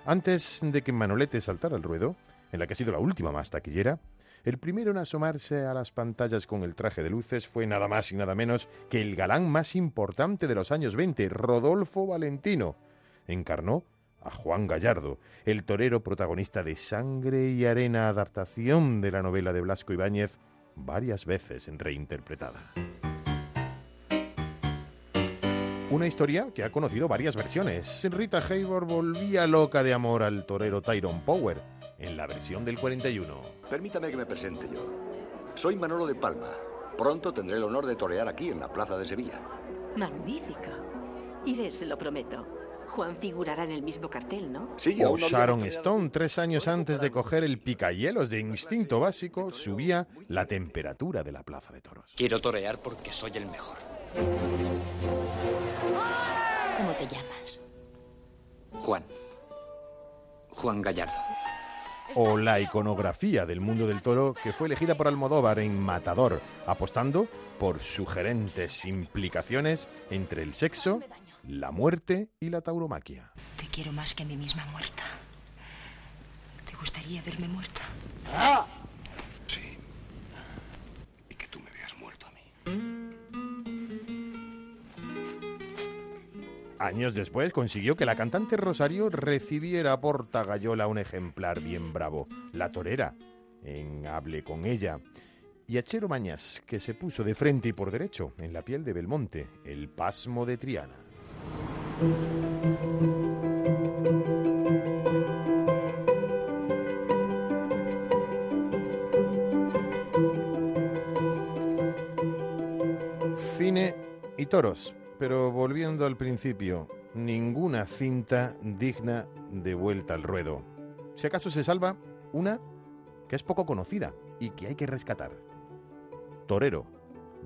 Antes de que Manolete saltara al ruedo, en la que ha sido la última más taquillera, el primero en asomarse a las pantallas con el traje de luces fue nada más y nada menos que el galán más importante de los años 20, Rodolfo Valentino. Encarnó a Juan Gallardo, el torero protagonista de Sangre y Arena, adaptación de la novela de Blasco Ibáñez, varias veces reinterpretada. Una historia que ha conocido varias versiones. Rita Hayworth volvía loca de amor al torero Tyrone Power, en la versión del 41. Permítame que me presente yo. Soy Manolo de Palma. Pronto tendré el honor de torear aquí en la Plaza de Sevilla. Magnífico. Iré, se lo prometo. Juan figurará en el mismo cartel, ¿no? Sí, O Sharon. Stone, tres años antes de coger el picahielos de instinto básico, subía la temperatura de la plaza de toros. Quiero torear porque soy el mejor. ¿Cómo te llamas? Juan. Juan Gallardo. O la iconografía del mundo del toro que fue elegida por Almodóvar en Matador, apostando por sugerentes implicaciones entre el sexo, la muerte y la tauromaquia. Te quiero más que a mí misma muerta. ¿Te gustaría verme muerta? Años después consiguió que la cantante Rosario recibiera por Tagayola un ejemplar bien bravo, La Torera, en Hable con ella. Y a Chero Mañas, que se puso de frente y por derecho en la piel de Belmonte, el pasmo de Triana. Cine y toros, pero volviendo al principio, ninguna cinta digna de vuelta al ruedo. Si acaso se salva una que es poco conocida y que hay que rescatar. Torero,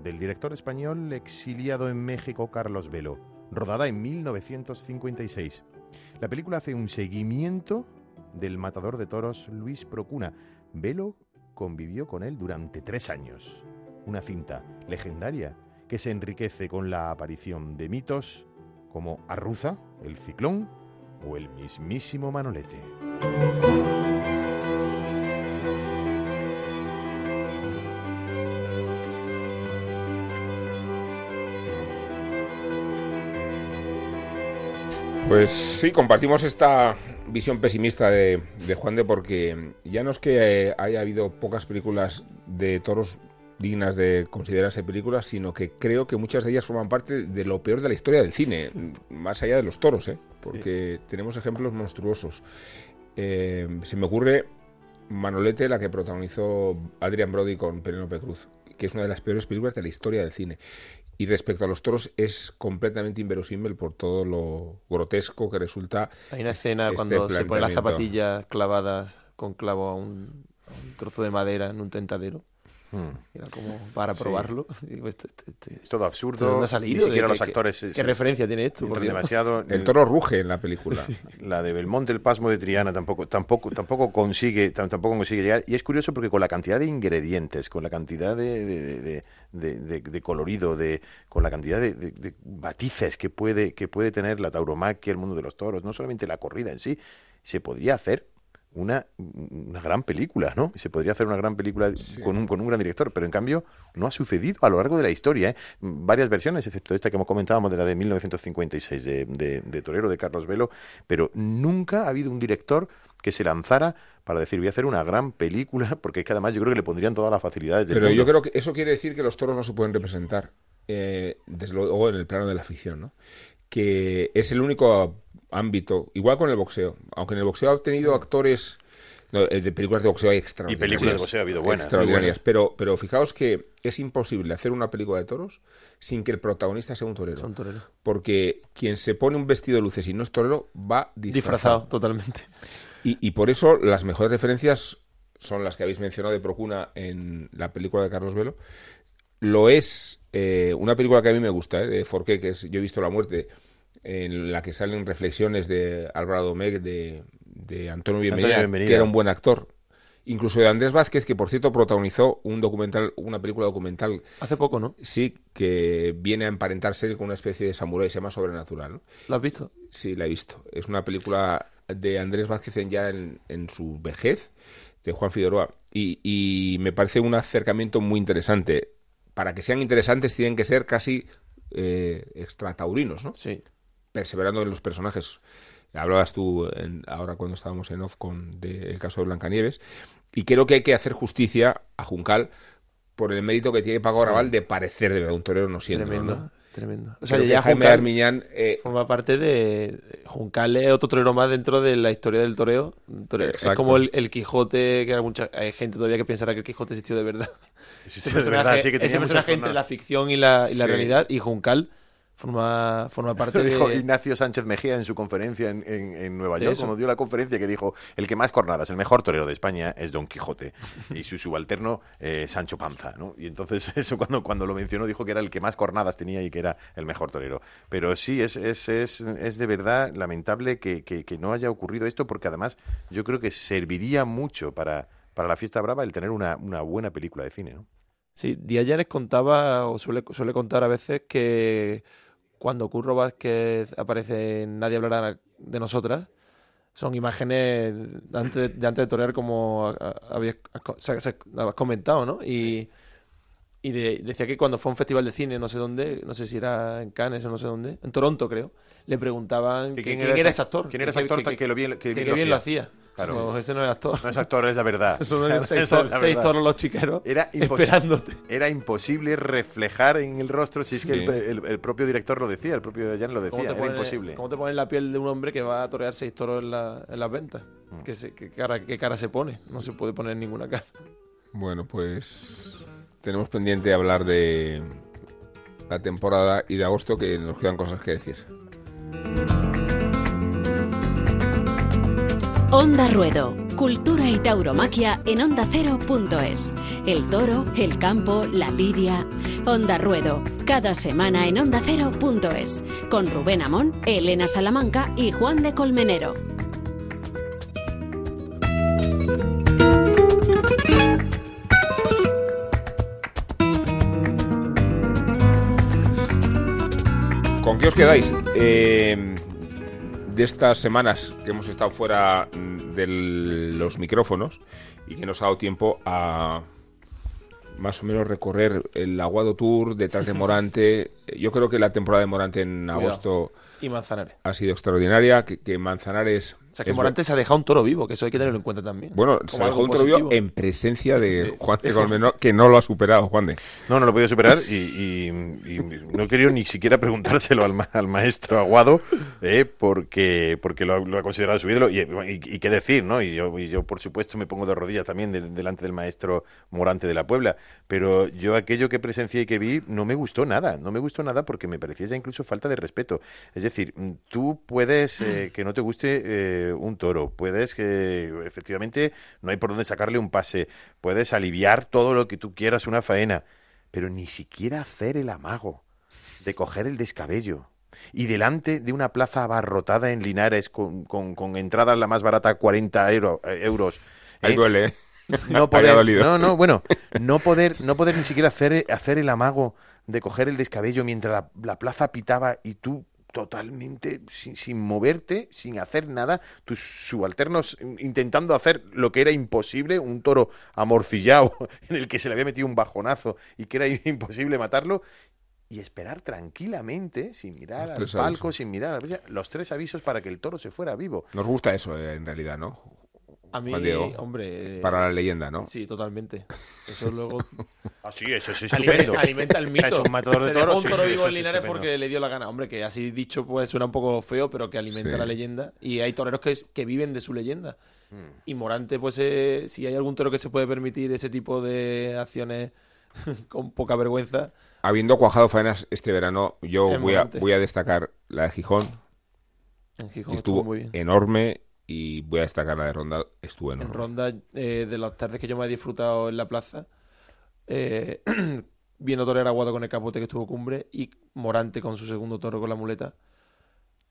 del director español exiliado en México Carlos Velo, rodada en 1956. La película hace un seguimiento del matador de toros Luis Procuna. Velo convivió con él durante tres años. Una cinta legendaria que se enriquece con la aparición de mitos como Arruza, el Ciclón o el mismísimo Manolete. Pues sí, compartimos esta visión pesimista de, Juan de porque ya no es que eh, haya habido pocas películas de toros dignas de considerarse películas, sino que creo que muchas de ellas forman parte de lo peor de la historia del cine, más allá de los toros, ¿eh? porque tenemos ejemplos monstruosos. Eh, se me ocurre Manolete, la que protagonizó Adrian Brody con Penélope Cruz, que es una de las peores películas de la historia del cine. Y respecto a los toros, es completamente inverosímil por todo lo grotesco que resulta. Hay una escena este cuando se ponen las zapatillas clavadas con clavo a un, a un trozo de madera en un tentadero. Era como para Sí. probarlo. Digo, esto- esto- esto- Es todo ¿de absurdo. dónde ha Ni salido? siquiera ¿Qué- los qué- actores. ¿Qué, se- referencia tiene esto? por demasiado. El toro ruge en la película. La de Belmonte, el pasmo de Triana, tampoco, tampoco, tampoco consigue, tam- tampoco consigue llegar. Y es curioso porque con la cantidad de ingredientes, con la cantidad de, de, de- de- de- de colorido, de, con la cantidad de, de- de matices que puede, que puede tener la tauromaquia, el mundo de los toros, no solamente la corrida en sí, se podría hacer una, una gran película, ¿no? Se podría hacer una gran película con, un, con un gran director, pero en cambio no ha sucedido a lo largo de la historia. ¿eh? Varias versiones, excepto esta que comentábamos de la de 1956 de, de, de Torero de Carlos Velo, pero nunca ha habido un director que se lanzara para decir voy a hacer una gran película, porque es que además yo creo que le pondrían todas las facilidades del Pero yo creo que eso quiere decir que los toros no se pueden representar, eh, desde luego en el plano de la ficción, ¿no? Que es el único ámbito, igual con el boxeo, aunque en el boxeo ha tenido actores, no, eh, de películas de boxeo hay extraordinarias. películas de boxeo ha habido buenas, Extraordinarias, pero, pero fijaos que es imposible hacer una película de toros sin que el protagonista sea un torero. Sea un torero. Porque quien se pone un vestido de luces y no es torero va disfrazado. Disfrazado, totalmente. Y, y por eso las mejores referencias son las que habéis mencionado de Procuna en la película de Carlos Velo. Lo es eh, una película que a mí me gusta, eh, de Forqué, que es Yo he visto la muerte, en la que salen reflexiones de Álvaro Domecq, de, de Antonio Bienvenida, Bienvenida. que era un buen actor. Incluso de Andrés Vázquez, que por cierto protagonizó un documental, una película documental. Hace poco, ¿no? Sí, que viene a emparentarse con una especie de samurái, se llama Sobrenatural. ¿no? ¿Lo has visto? Sí, la he visto. Es una película de Andrés Vázquez en ya en, en su vejez, de Juan Figueroa. Y, y me parece un acercamiento muy interesante. Para que sean interesantes tienen que ser casi eh, extrataurinos, ¿no? Sí. Perseverando en los personajes. Hablabas tú en- ahora cuando estábamos en off con de- el caso de Blancanieves. Y creo que hay que hacer justicia a Juncal por el mérito que tiene Paco Raval de parecer de verdad un torero no siendo, Tremendo, ¿no? tremendo. O Creo sea, que ya Jaime Juncal Armiñán eh, forma parte de... Juncal es otro torero más dentro de la historia del toreo. Un torero- Es como el, el Quijote, que hay, mucha, hay gente todavía que pensará que el Quijote existió de verdad. Ese de verdad, personaje, sí, que tenía ese muchas personaje entre la ficción y la, y la Sí. realidad, y Juncal forma, forma parte Lo dijo de... Ignacio Sánchez Mejía en su conferencia en, en- en Nueva York, cuando dio la conferencia, que dijo, el que más cornadas, el mejor torero de España es Don Quijote, y su subalterno eh, Sancho Panza, ¿no? Y entonces eso cuando, cuando lo mencionó dijo que era el que más cornadas tenía y que era el mejor torero. Pero sí, es, es, es, es de verdad lamentable que, que- que no haya ocurrido esto, porque además yo creo que serviría mucho para, para la fiesta brava el tener una, una buena película de cine, ¿no? Sí, Díaz Llanes contaba, o suele, suele contar a veces, que cuando Curro Vázquez aparece en Nadie hablará de nosotras, son imágenes de antes de, antes de torear como habías, comentado, ¿no? Y, y de- decía que cuando fue a un festival de cine, no sé dónde, no sé si era en Cannes o no sé dónde, en Toronto creo, le preguntaban que ¿Quién quién, era era, ese- actor. quién era ese actor que lo bien- que bien lo hacía? Claro. No, ese no es actor. No es actor, es la verdad. Son Claro, seis, seis toros los chiqueros Era, esperándote. era imposible reflejar en el rostro, si es que Sí. el, el- el propio director lo decía, el propio Jan lo ¿Cómo decía, era imposible. ¿Cómo te pones la piel de un hombre que va a torear seis toros en, la- en las ventas? Mm. ¿Qué, se- qué cara, ¿Qué cara se pone? No se puede poner ninguna cara. Bueno, pues tenemos pendiente hablar de la temporada y de agosto que nos quedan cosas que decir. Onda Ruedo, cultura y tauromaquia en ondacero.es. El toro, el campo, la lidia. Onda Ruedo, cada semana en ondacero.es. Con Rubén Amón, Elena Salamanca y Juan de Colmenero. ¿Con qué os quedáis? Eh, de estas semanas que hemos estado fuera mm, de los micrófonos y que nos ha dado tiempo a más o menos recorrer el Aguado Tour detrás de Morante. Yo creo que la temporada de Morante en Cuidado. agosto Y Manzanares. ha sido extraordinaria, que, que Manzanares... O sea, que Morante se ha dejado un toro vivo, que eso hay que tenerlo en cuenta también. Bueno, Como se dejó algo un toro vivo positivo. en presencia de Juan de Colmenero, que no lo ha superado, Juan de. No, no lo he podido superar y, y- y no he querido ni siquiera preguntárselo al, ma- al maestro Aguado, eh, porque, porque lo, ha- lo ha considerado su ídolo y, y- y qué decir, ¿no? Y yo, y yo, por supuesto, me pongo de rodillas también del- delante del maestro Morante de la Puebla, pero yo aquello que presencié y que vi no me gustó nada, no me gustó gustó nada porque me parecía ya incluso falta de respeto. Es decir, mm, tú puedes eh, que no te guste eh, un toro, puedes que efectivamente no hay por dónde sacarle un pase, puedes aliviar todo lo que tú quieras una faena, pero ni siquiera hacer el amago de coger el descabello. Y delante de una plaza abarrotada en Linares con, con, con entradas la más barata 40 euro- eh, euros. Ahí duele, no poder, no, no, bueno, no poder, no poder ni siquiera hacer, hacer el amago de coger el descabello mientras la, la plaza pitaba y tú totalmente sin, sin moverte, sin hacer nada, tus subalternos intentando hacer lo que era imposible, un toro amorcillado en el que se le había metido un bajonazo y que era imposible matarlo, y esperar tranquilamente, sin mirar al palco, avisos. sin mirar a la los tres avisos para que el toro se fuera vivo. Nos gusta eso, eh, en realidad, ¿no? A mí, Juan Diego, hombre. Para la leyenda, ¿no? Sí, totalmente. Eso luego. Ah, sí, eso es estupendo. alimenta el mito. es un matador de toros, un sí, toro sí, vivo eso en es Linares porque le dio la gana. Hombre, que así dicho pues suena un poco feo, pero que alimenta Sí. la leyenda. Y hay toreros que, es- que viven de su leyenda. Mm. Y Morante, pues eh, si hay algún toro que se puede permitir ese tipo de acciones con poca vergüenza, Habiendo cuajado faenas este verano, yo voy a, voy a destacar la de Gijón, en Gijón que estuvo estuvo muy bien. enorme, y voy a destacar la de Ronda, estuvo En enorme. ronda eh, de las tardes que yo me he disfrutado en la plaza, eh, viendo torear Aguado con el capote que estuvo cumbre y Morante con su segundo toro con la muleta.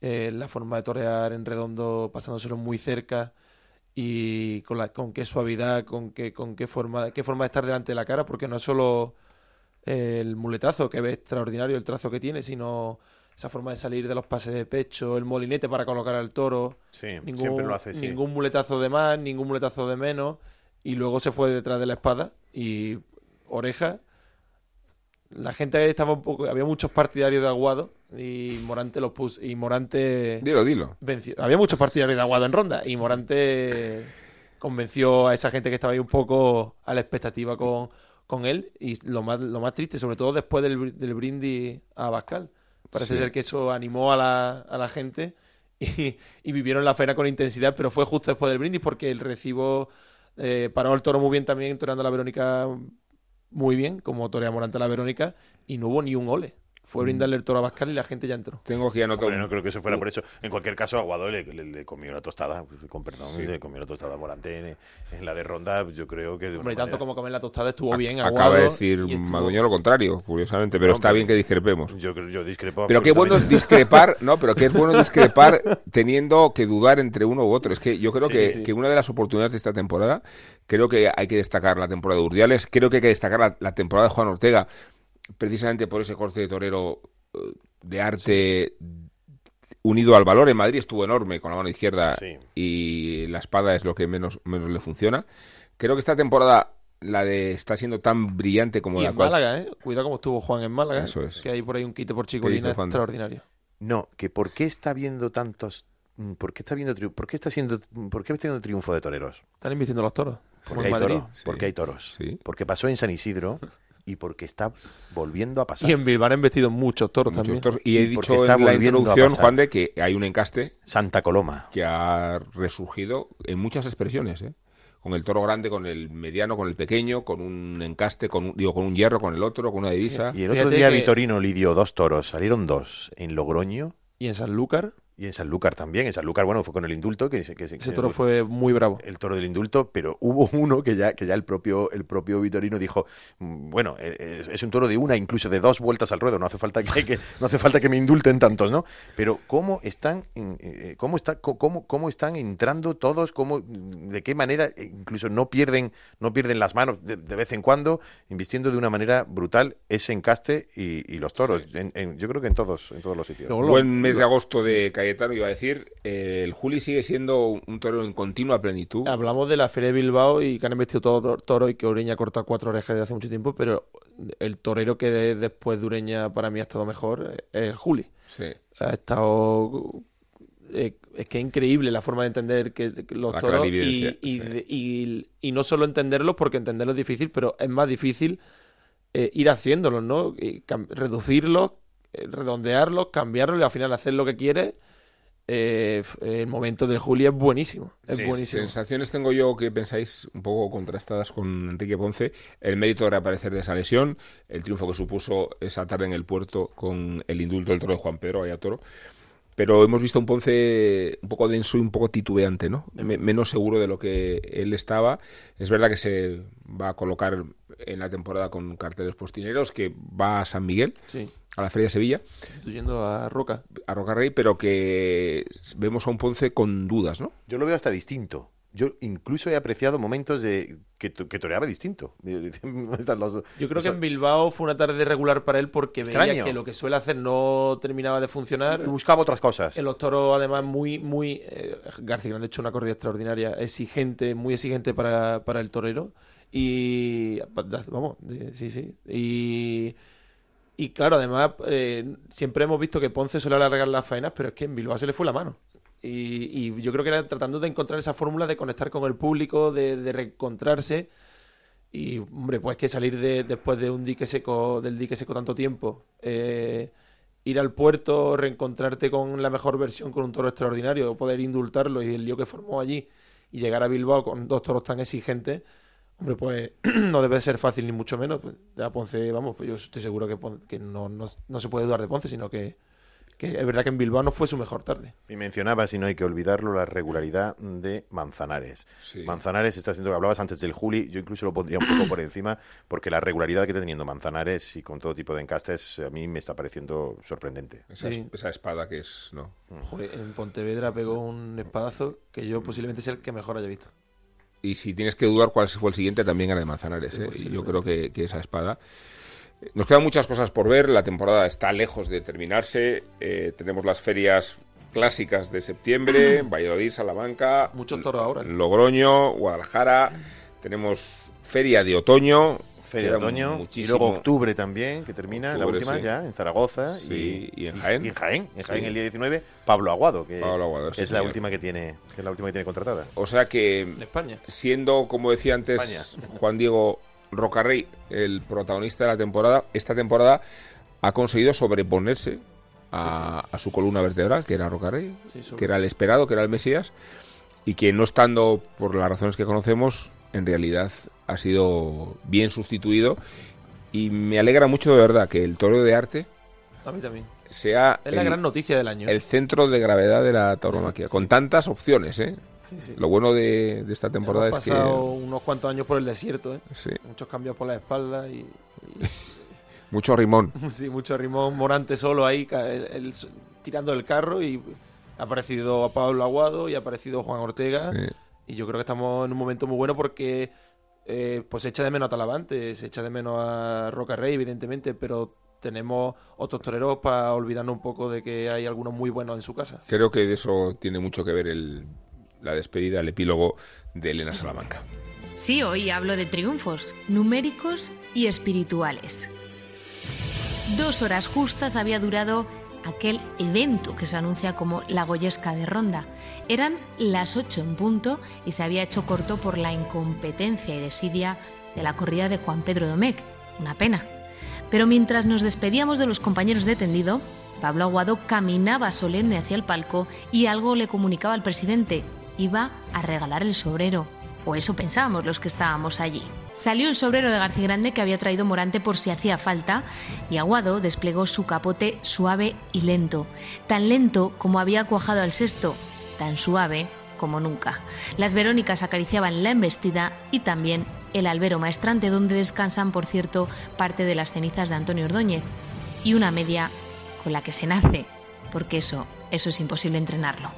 Eh, la forma de torear en redondo, pasándoselo muy cerca y con, la, con qué suavidad, con qué, con qué forma, qué forma de estar delante de la cara, porque no es solo eh, el muletazo que ve extraordinario el trazo que tiene, sino esa forma de salir de los pases de pecho, el molinete para colocar al toro. Sí, siempre lo hace, sí. Ningún muletazo de más, ningún muletazo de menos. Y luego se fue detrás de la espada y oreja. La gente estaba un poco. Había muchos partidarios de Aguado y Morante los puso. Y Morante. Dilo, dilo. venció. Había muchos partidarios de Aguado en ronda y Morante convenció a esa gente que estaba ahí un poco a la expectativa con, con él. Y lo más, lo más triste, sobre todo después del, del brindis a Bascal. Parece Sí. ser que eso animó a la, a la gente y, y vivieron la feria con intensidad, pero fue justo después del brindis porque el recibo eh, paró el toro muy bien también, toreando a la Verónica muy bien, como torea Morante a la Verónica, y no hubo ni un ole. Fue brindarle el toro a Bascal y la gente ya entró. Tengo aquí anotado. Hombre, no creo que eso fuera por eso. En cualquier caso, Aguado le, le- le comió la tostada, con perdón, Sí. le comió la tostada a Morante en, en la de ronda. Yo creo que de Hombre, tanto manera- como comer la tostada estuvo bien. Acaba Aguado, de decir estuvo- Madueño lo contrario, curiosamente, pero No, está bien que discrepemos. Yo, creo- yo discrepo. Pero qué bueno es discrepar, no, pero qué es bueno discrepar teniendo que dudar entre uno u otro. Es que yo creo Sí, que, sí, sí. que una de las oportunidades de esta temporada, creo que hay que destacar la temporada de Urdiales, creo que hay que destacar la, la temporada de Juan Ortega, precisamente por ese corte de torero eh, de arte unido al valor. En Madrid estuvo enorme con la mano izquierda Sí. y la espada es lo que menos, menos le funciona. Creo que esta temporada, la de está siendo tan brillante como Y la en cual... Málaga, ¿eh? Cuidado como estuvo Juan en Málaga. Eso es. Que hay por ahí un quite por Chicolina extraordinario. No, que por qué está viendo tantos. mm, ¿Por qué está viendo triu- ¿Por qué está siendo por qué está viendo triunfo de toreros? Están invirtiendo los toros. Porque hay Madrid. toros, porque hay toros. Sí. Porque pasó en San Isidro y porque está volviendo a pasar. Y en Bilbao han vestido muchos toros Muchos también. toros. Y he Y dicho está en la volviendo a introducción, pasar. Juan, de que hay un encaste Santa Coloma. que ha resurgido en muchas expresiones, ¿eh? Con el toro grande, con el mediano, con el pequeño, con un encaste, con un, digo, con un hierro, con el otro, con una divisa. Y el otro Fíjate día que- Vitorino lidió dos toros, salieron dos en Logroño Y en Sanlúcar, y en Sanlúcar también. En Sanlúcar, bueno, fue con el indulto, que, se- que se- ese que- toro fue muy bravo. el toro del indulto, pero hubo uno que ya, que ya el propio, el propio Vitorino dijo, mm, bueno, eh, es un toro de una, incluso de dos vueltas al ruedo, no hace falta que, que- no hace falta que me indulten tantos, ¿no? Pero cómo están, eh, cómo está, cómo, cómo están entrando todos, cómo, de qué manera, eh, incluso no pierden, no pierden las manos de, de vez en cuando, invistiendo de una manera brutal ese encaste y, y los toros. En- en- yo creo que en todos, en todos los sitios. Buen mes de agosto de Cayetano, iba a decir. eh, el Juli sigue siendo un, toro en continua plenitud. Hablamos de la Feria de Bilbao y que han investido todo toro y que Ureña corta cuatro orejas desde hace mucho tiempo, pero el torero que de- después de Ureña para mí ha estado mejor es el Juli. Sí. Ha estado... eh, es que es increíble la forma de entender que, los La toros y, y, sí. de- y- y no solo entenderlos, porque entenderlos es difícil, pero es más difícil eh, ir haciéndolos, ¿no? Reducirlos, eh, redondearlos, cambiarlos y al final hacer lo que quieres eh, el momento del Juli es buenísimo. Es Sí, buenísimo. Sensaciones tengo yo que pensáis un poco contrastadas con Enrique Ponce. El mérito de reaparecer de esa lesión, el triunfo que supuso esa tarde en el puerto con el indulto del toro de Juan Pedro, allá toro. Pero hemos visto un Ponce un poco denso y un poco titubeante, ¿no? Me- menos seguro de lo que él estaba. Es verdad que se va a colocar en la temporada con carteles postineros, que va a San Miguel, Sí. a la Feria de Sevilla, Yendo a Roca. a Roca Rey, pero que vemos a un Ponce con dudas, ¿no? Yo lo veo hasta distinto. Yo incluso he apreciado momentos de que, que toreaba distinto. ¿Dónde están los- Yo creo que en Bilbao fue una tarde regular para él porque veía Extraño. que lo que suele hacer no terminaba de funcionar. buscaba otras cosas. En los toros, además, muy, muy. Eh, García han hecho una corrida extraordinaria, exigente, muy exigente para, para el torero. Y. Vamos, sí, sí. Y. Y claro, además, eh, siempre hemos visto que Ponce suele alargar las faenas, pero es que en Bilbao se le fue la mano. Y, y yo creo que era tratando de encontrar esa fórmula de conectar con el público, de, de reencontrarse. Y, hombre, pues que salir de, después de un dique seco, del dique seco tanto tiempo, eh, ir al puerto, reencontrarte con la mejor versión, con un toro extraordinario, poder indultarlo y el lío que formó allí y llegar a Bilbao con dos toros tan exigentes, hombre, pues no debe ser fácil ni mucho menos. Pues, a Ponce, vamos, pues yo estoy seguro que, que no, no, no se puede dudar de Ponce, sino que, que es verdad que en Bilbao no fue su mejor tarde. Y mencionaba, si no hay que olvidarlo, la regularidad de Manzanares. Sí. Manzanares está haciendo, hablabas antes del Juli, yo incluso lo pondría un poco por encima, porque la regularidad que está teniendo Manzanares y con todo tipo de encastes, a mí me está pareciendo sorprendente. Esa, Sí. esa espada que es, ¿no? Joder, en Pontevedra pegó un espadazo que yo posiblemente sea el que mejor haya visto. Y si tienes que dudar cuál fue el siguiente, también era de Manzanares. ¿eh? Y yo creo que, que esa espada. Nos quedan muchas cosas por ver. La temporada está lejos de terminarse. Eh, tenemos las ferias clásicas de septiembre: Valladolid, Salamanca, Muchos toros ahora. Logroño, Guadalajara. Tenemos feria de otoño. Feria de otoño, muchísimo. y luego octubre también, que termina, la última sí. ya, en Zaragoza. Sí, y, y en Jaén. Y en Jaén, en Jaén Sí. el día 19, Pablo Aguado, que Pablo Aguado, es sí, la última que tiene, que es la última que tiene contratada. O sea que, En España. siendo, como decía antes Juan Diego Rocarrey, el protagonista de la temporada, esta temporada ha conseguido sobreponerse a, a su columna vertebral, que era Rocarrey, Sí, que era el esperado, que era el Mesías, y que no estando por las razones que conocemos, en realidad ha sido bien sustituido. Y me alegra mucho de verdad que el toro de arte A mí también. sea Es la el, gran noticia del año. ¿eh? el centro de gravedad de la tauromaquia, con tantas opciones, ¿eh? Sí, sí. Lo bueno de, de esta temporada Hemos es que... pasado unos cuantos años por el desierto, ¿eh? Muchos cambios por la espalda y, Mucho rimón. sí, mucho rimón morante solo ahí ca- el- el- tirando el carro y ha aparecido a Pablo Aguado y ha aparecido Juan Ortega y yo creo que estamos en un momento muy bueno porque eh, pues se echa de menos a Talavante, se echa de menos a Roca Rey evidentemente, pero tenemos otros toreros para olvidarnos un poco de que hay algunos muy buenos en su casa. Creo que de eso tiene mucho que ver el, la despedida, el epílogo de Elena Salamanca. Sí, hoy hablo de triunfos numéricos y espirituales. Dos horas justas había durado aquel evento que se anuncia como la Goyesca de Ronda. Eran las ocho en punto y se había hecho corto por la incompetencia y desidia de la corrida de Juan Pedro Domecq. Una pena. Pero mientras nos despedíamos de los compañeros de tendido, Pablo Aguado caminaba solemne hacia el palco y algo le comunicaba al presidente. Iba a regalar el sobrero. O eso pensábamos los que estábamos allí. Salió el sobrero de García Grande que había traído Morante por si hacía falta y Aguado desplegó su capote suave y lento, tan lento como había cuajado al sexto, tan suave como nunca. Las Verónicas acariciaban la embestida y también el albero maestrante donde descansan, por cierto, parte de las cenizas de Antonio Ordóñez y una media con la que se nace, porque eso, eso es imposible entrenarlo.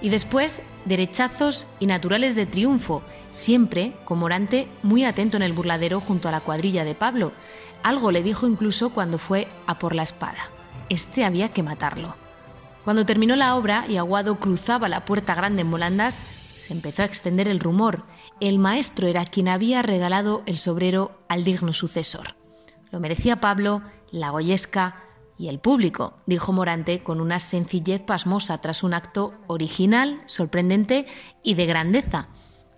Y después, derechazos y naturales de triunfo, siempre con Morante muy atento en el burladero junto a la cuadrilla de Pablo. Algo le dijo incluso cuando fue a por la espada. Este había que matarlo. Cuando terminó la obra y Aguado cruzaba la puerta grande en volandas, se empezó a extender el rumor. El maestro era quien había regalado el sobrero al digno sucesor. Lo merecía Pablo, la Goyesca y el público, dijo Morante con una sencillez pasmosa tras un acto original, sorprendente y de grandeza.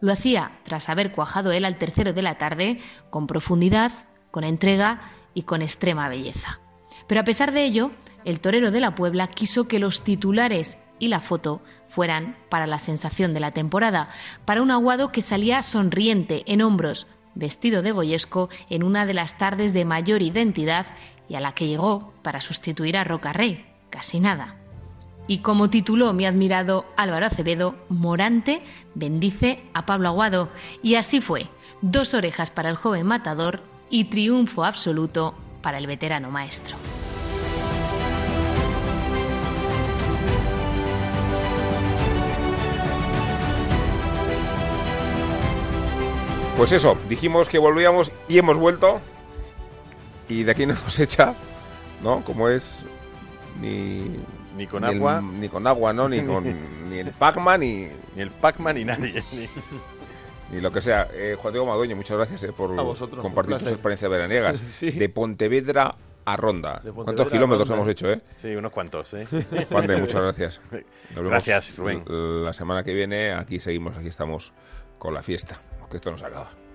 Lo hacía tras haber cuajado él al tercero de la tarde, con profundidad, con entrega y con extrema belleza. Pero a pesar de ello, el torero de la Puebla quiso que los titulares y la foto fueran para la sensación de la temporada, para un aguado que salía sonriente en hombros, vestido de goyesco en una de las tardes de mayor identidad y a la que llegó para sustituir a Rocarrey, casi nada. Y como tituló mi admirado Álvaro Acevedo, Morante bendice a Pablo Aguado. Y así fue, dos orejas para el joven matador y triunfo absoluto para el veterano maestro. Pues eso, dijimos que volvíamos y hemos vuelto. Y de aquí no nos echa, ¿no? Como es ni Ni con agua. ni con agua, ¿no? Ni con ni el Pac-Man ni Ni el Pac-Man ni nadie. ni lo que sea. Eh, Juan Diego Madueño, muchas gracias eh, por vosotros, compartir tus experiencias veraniegas. Sí. De Pontevedra a Ronda. ¿Cuántos kilómetros Ronda. hemos hecho, eh? Sí, unos cuantos, ¿eh? Juan de, muchas gracias. Nos vemos Gracias, Rubén. La semana que viene aquí seguimos, aquí estamos con la fiesta, porque esto no se acaba.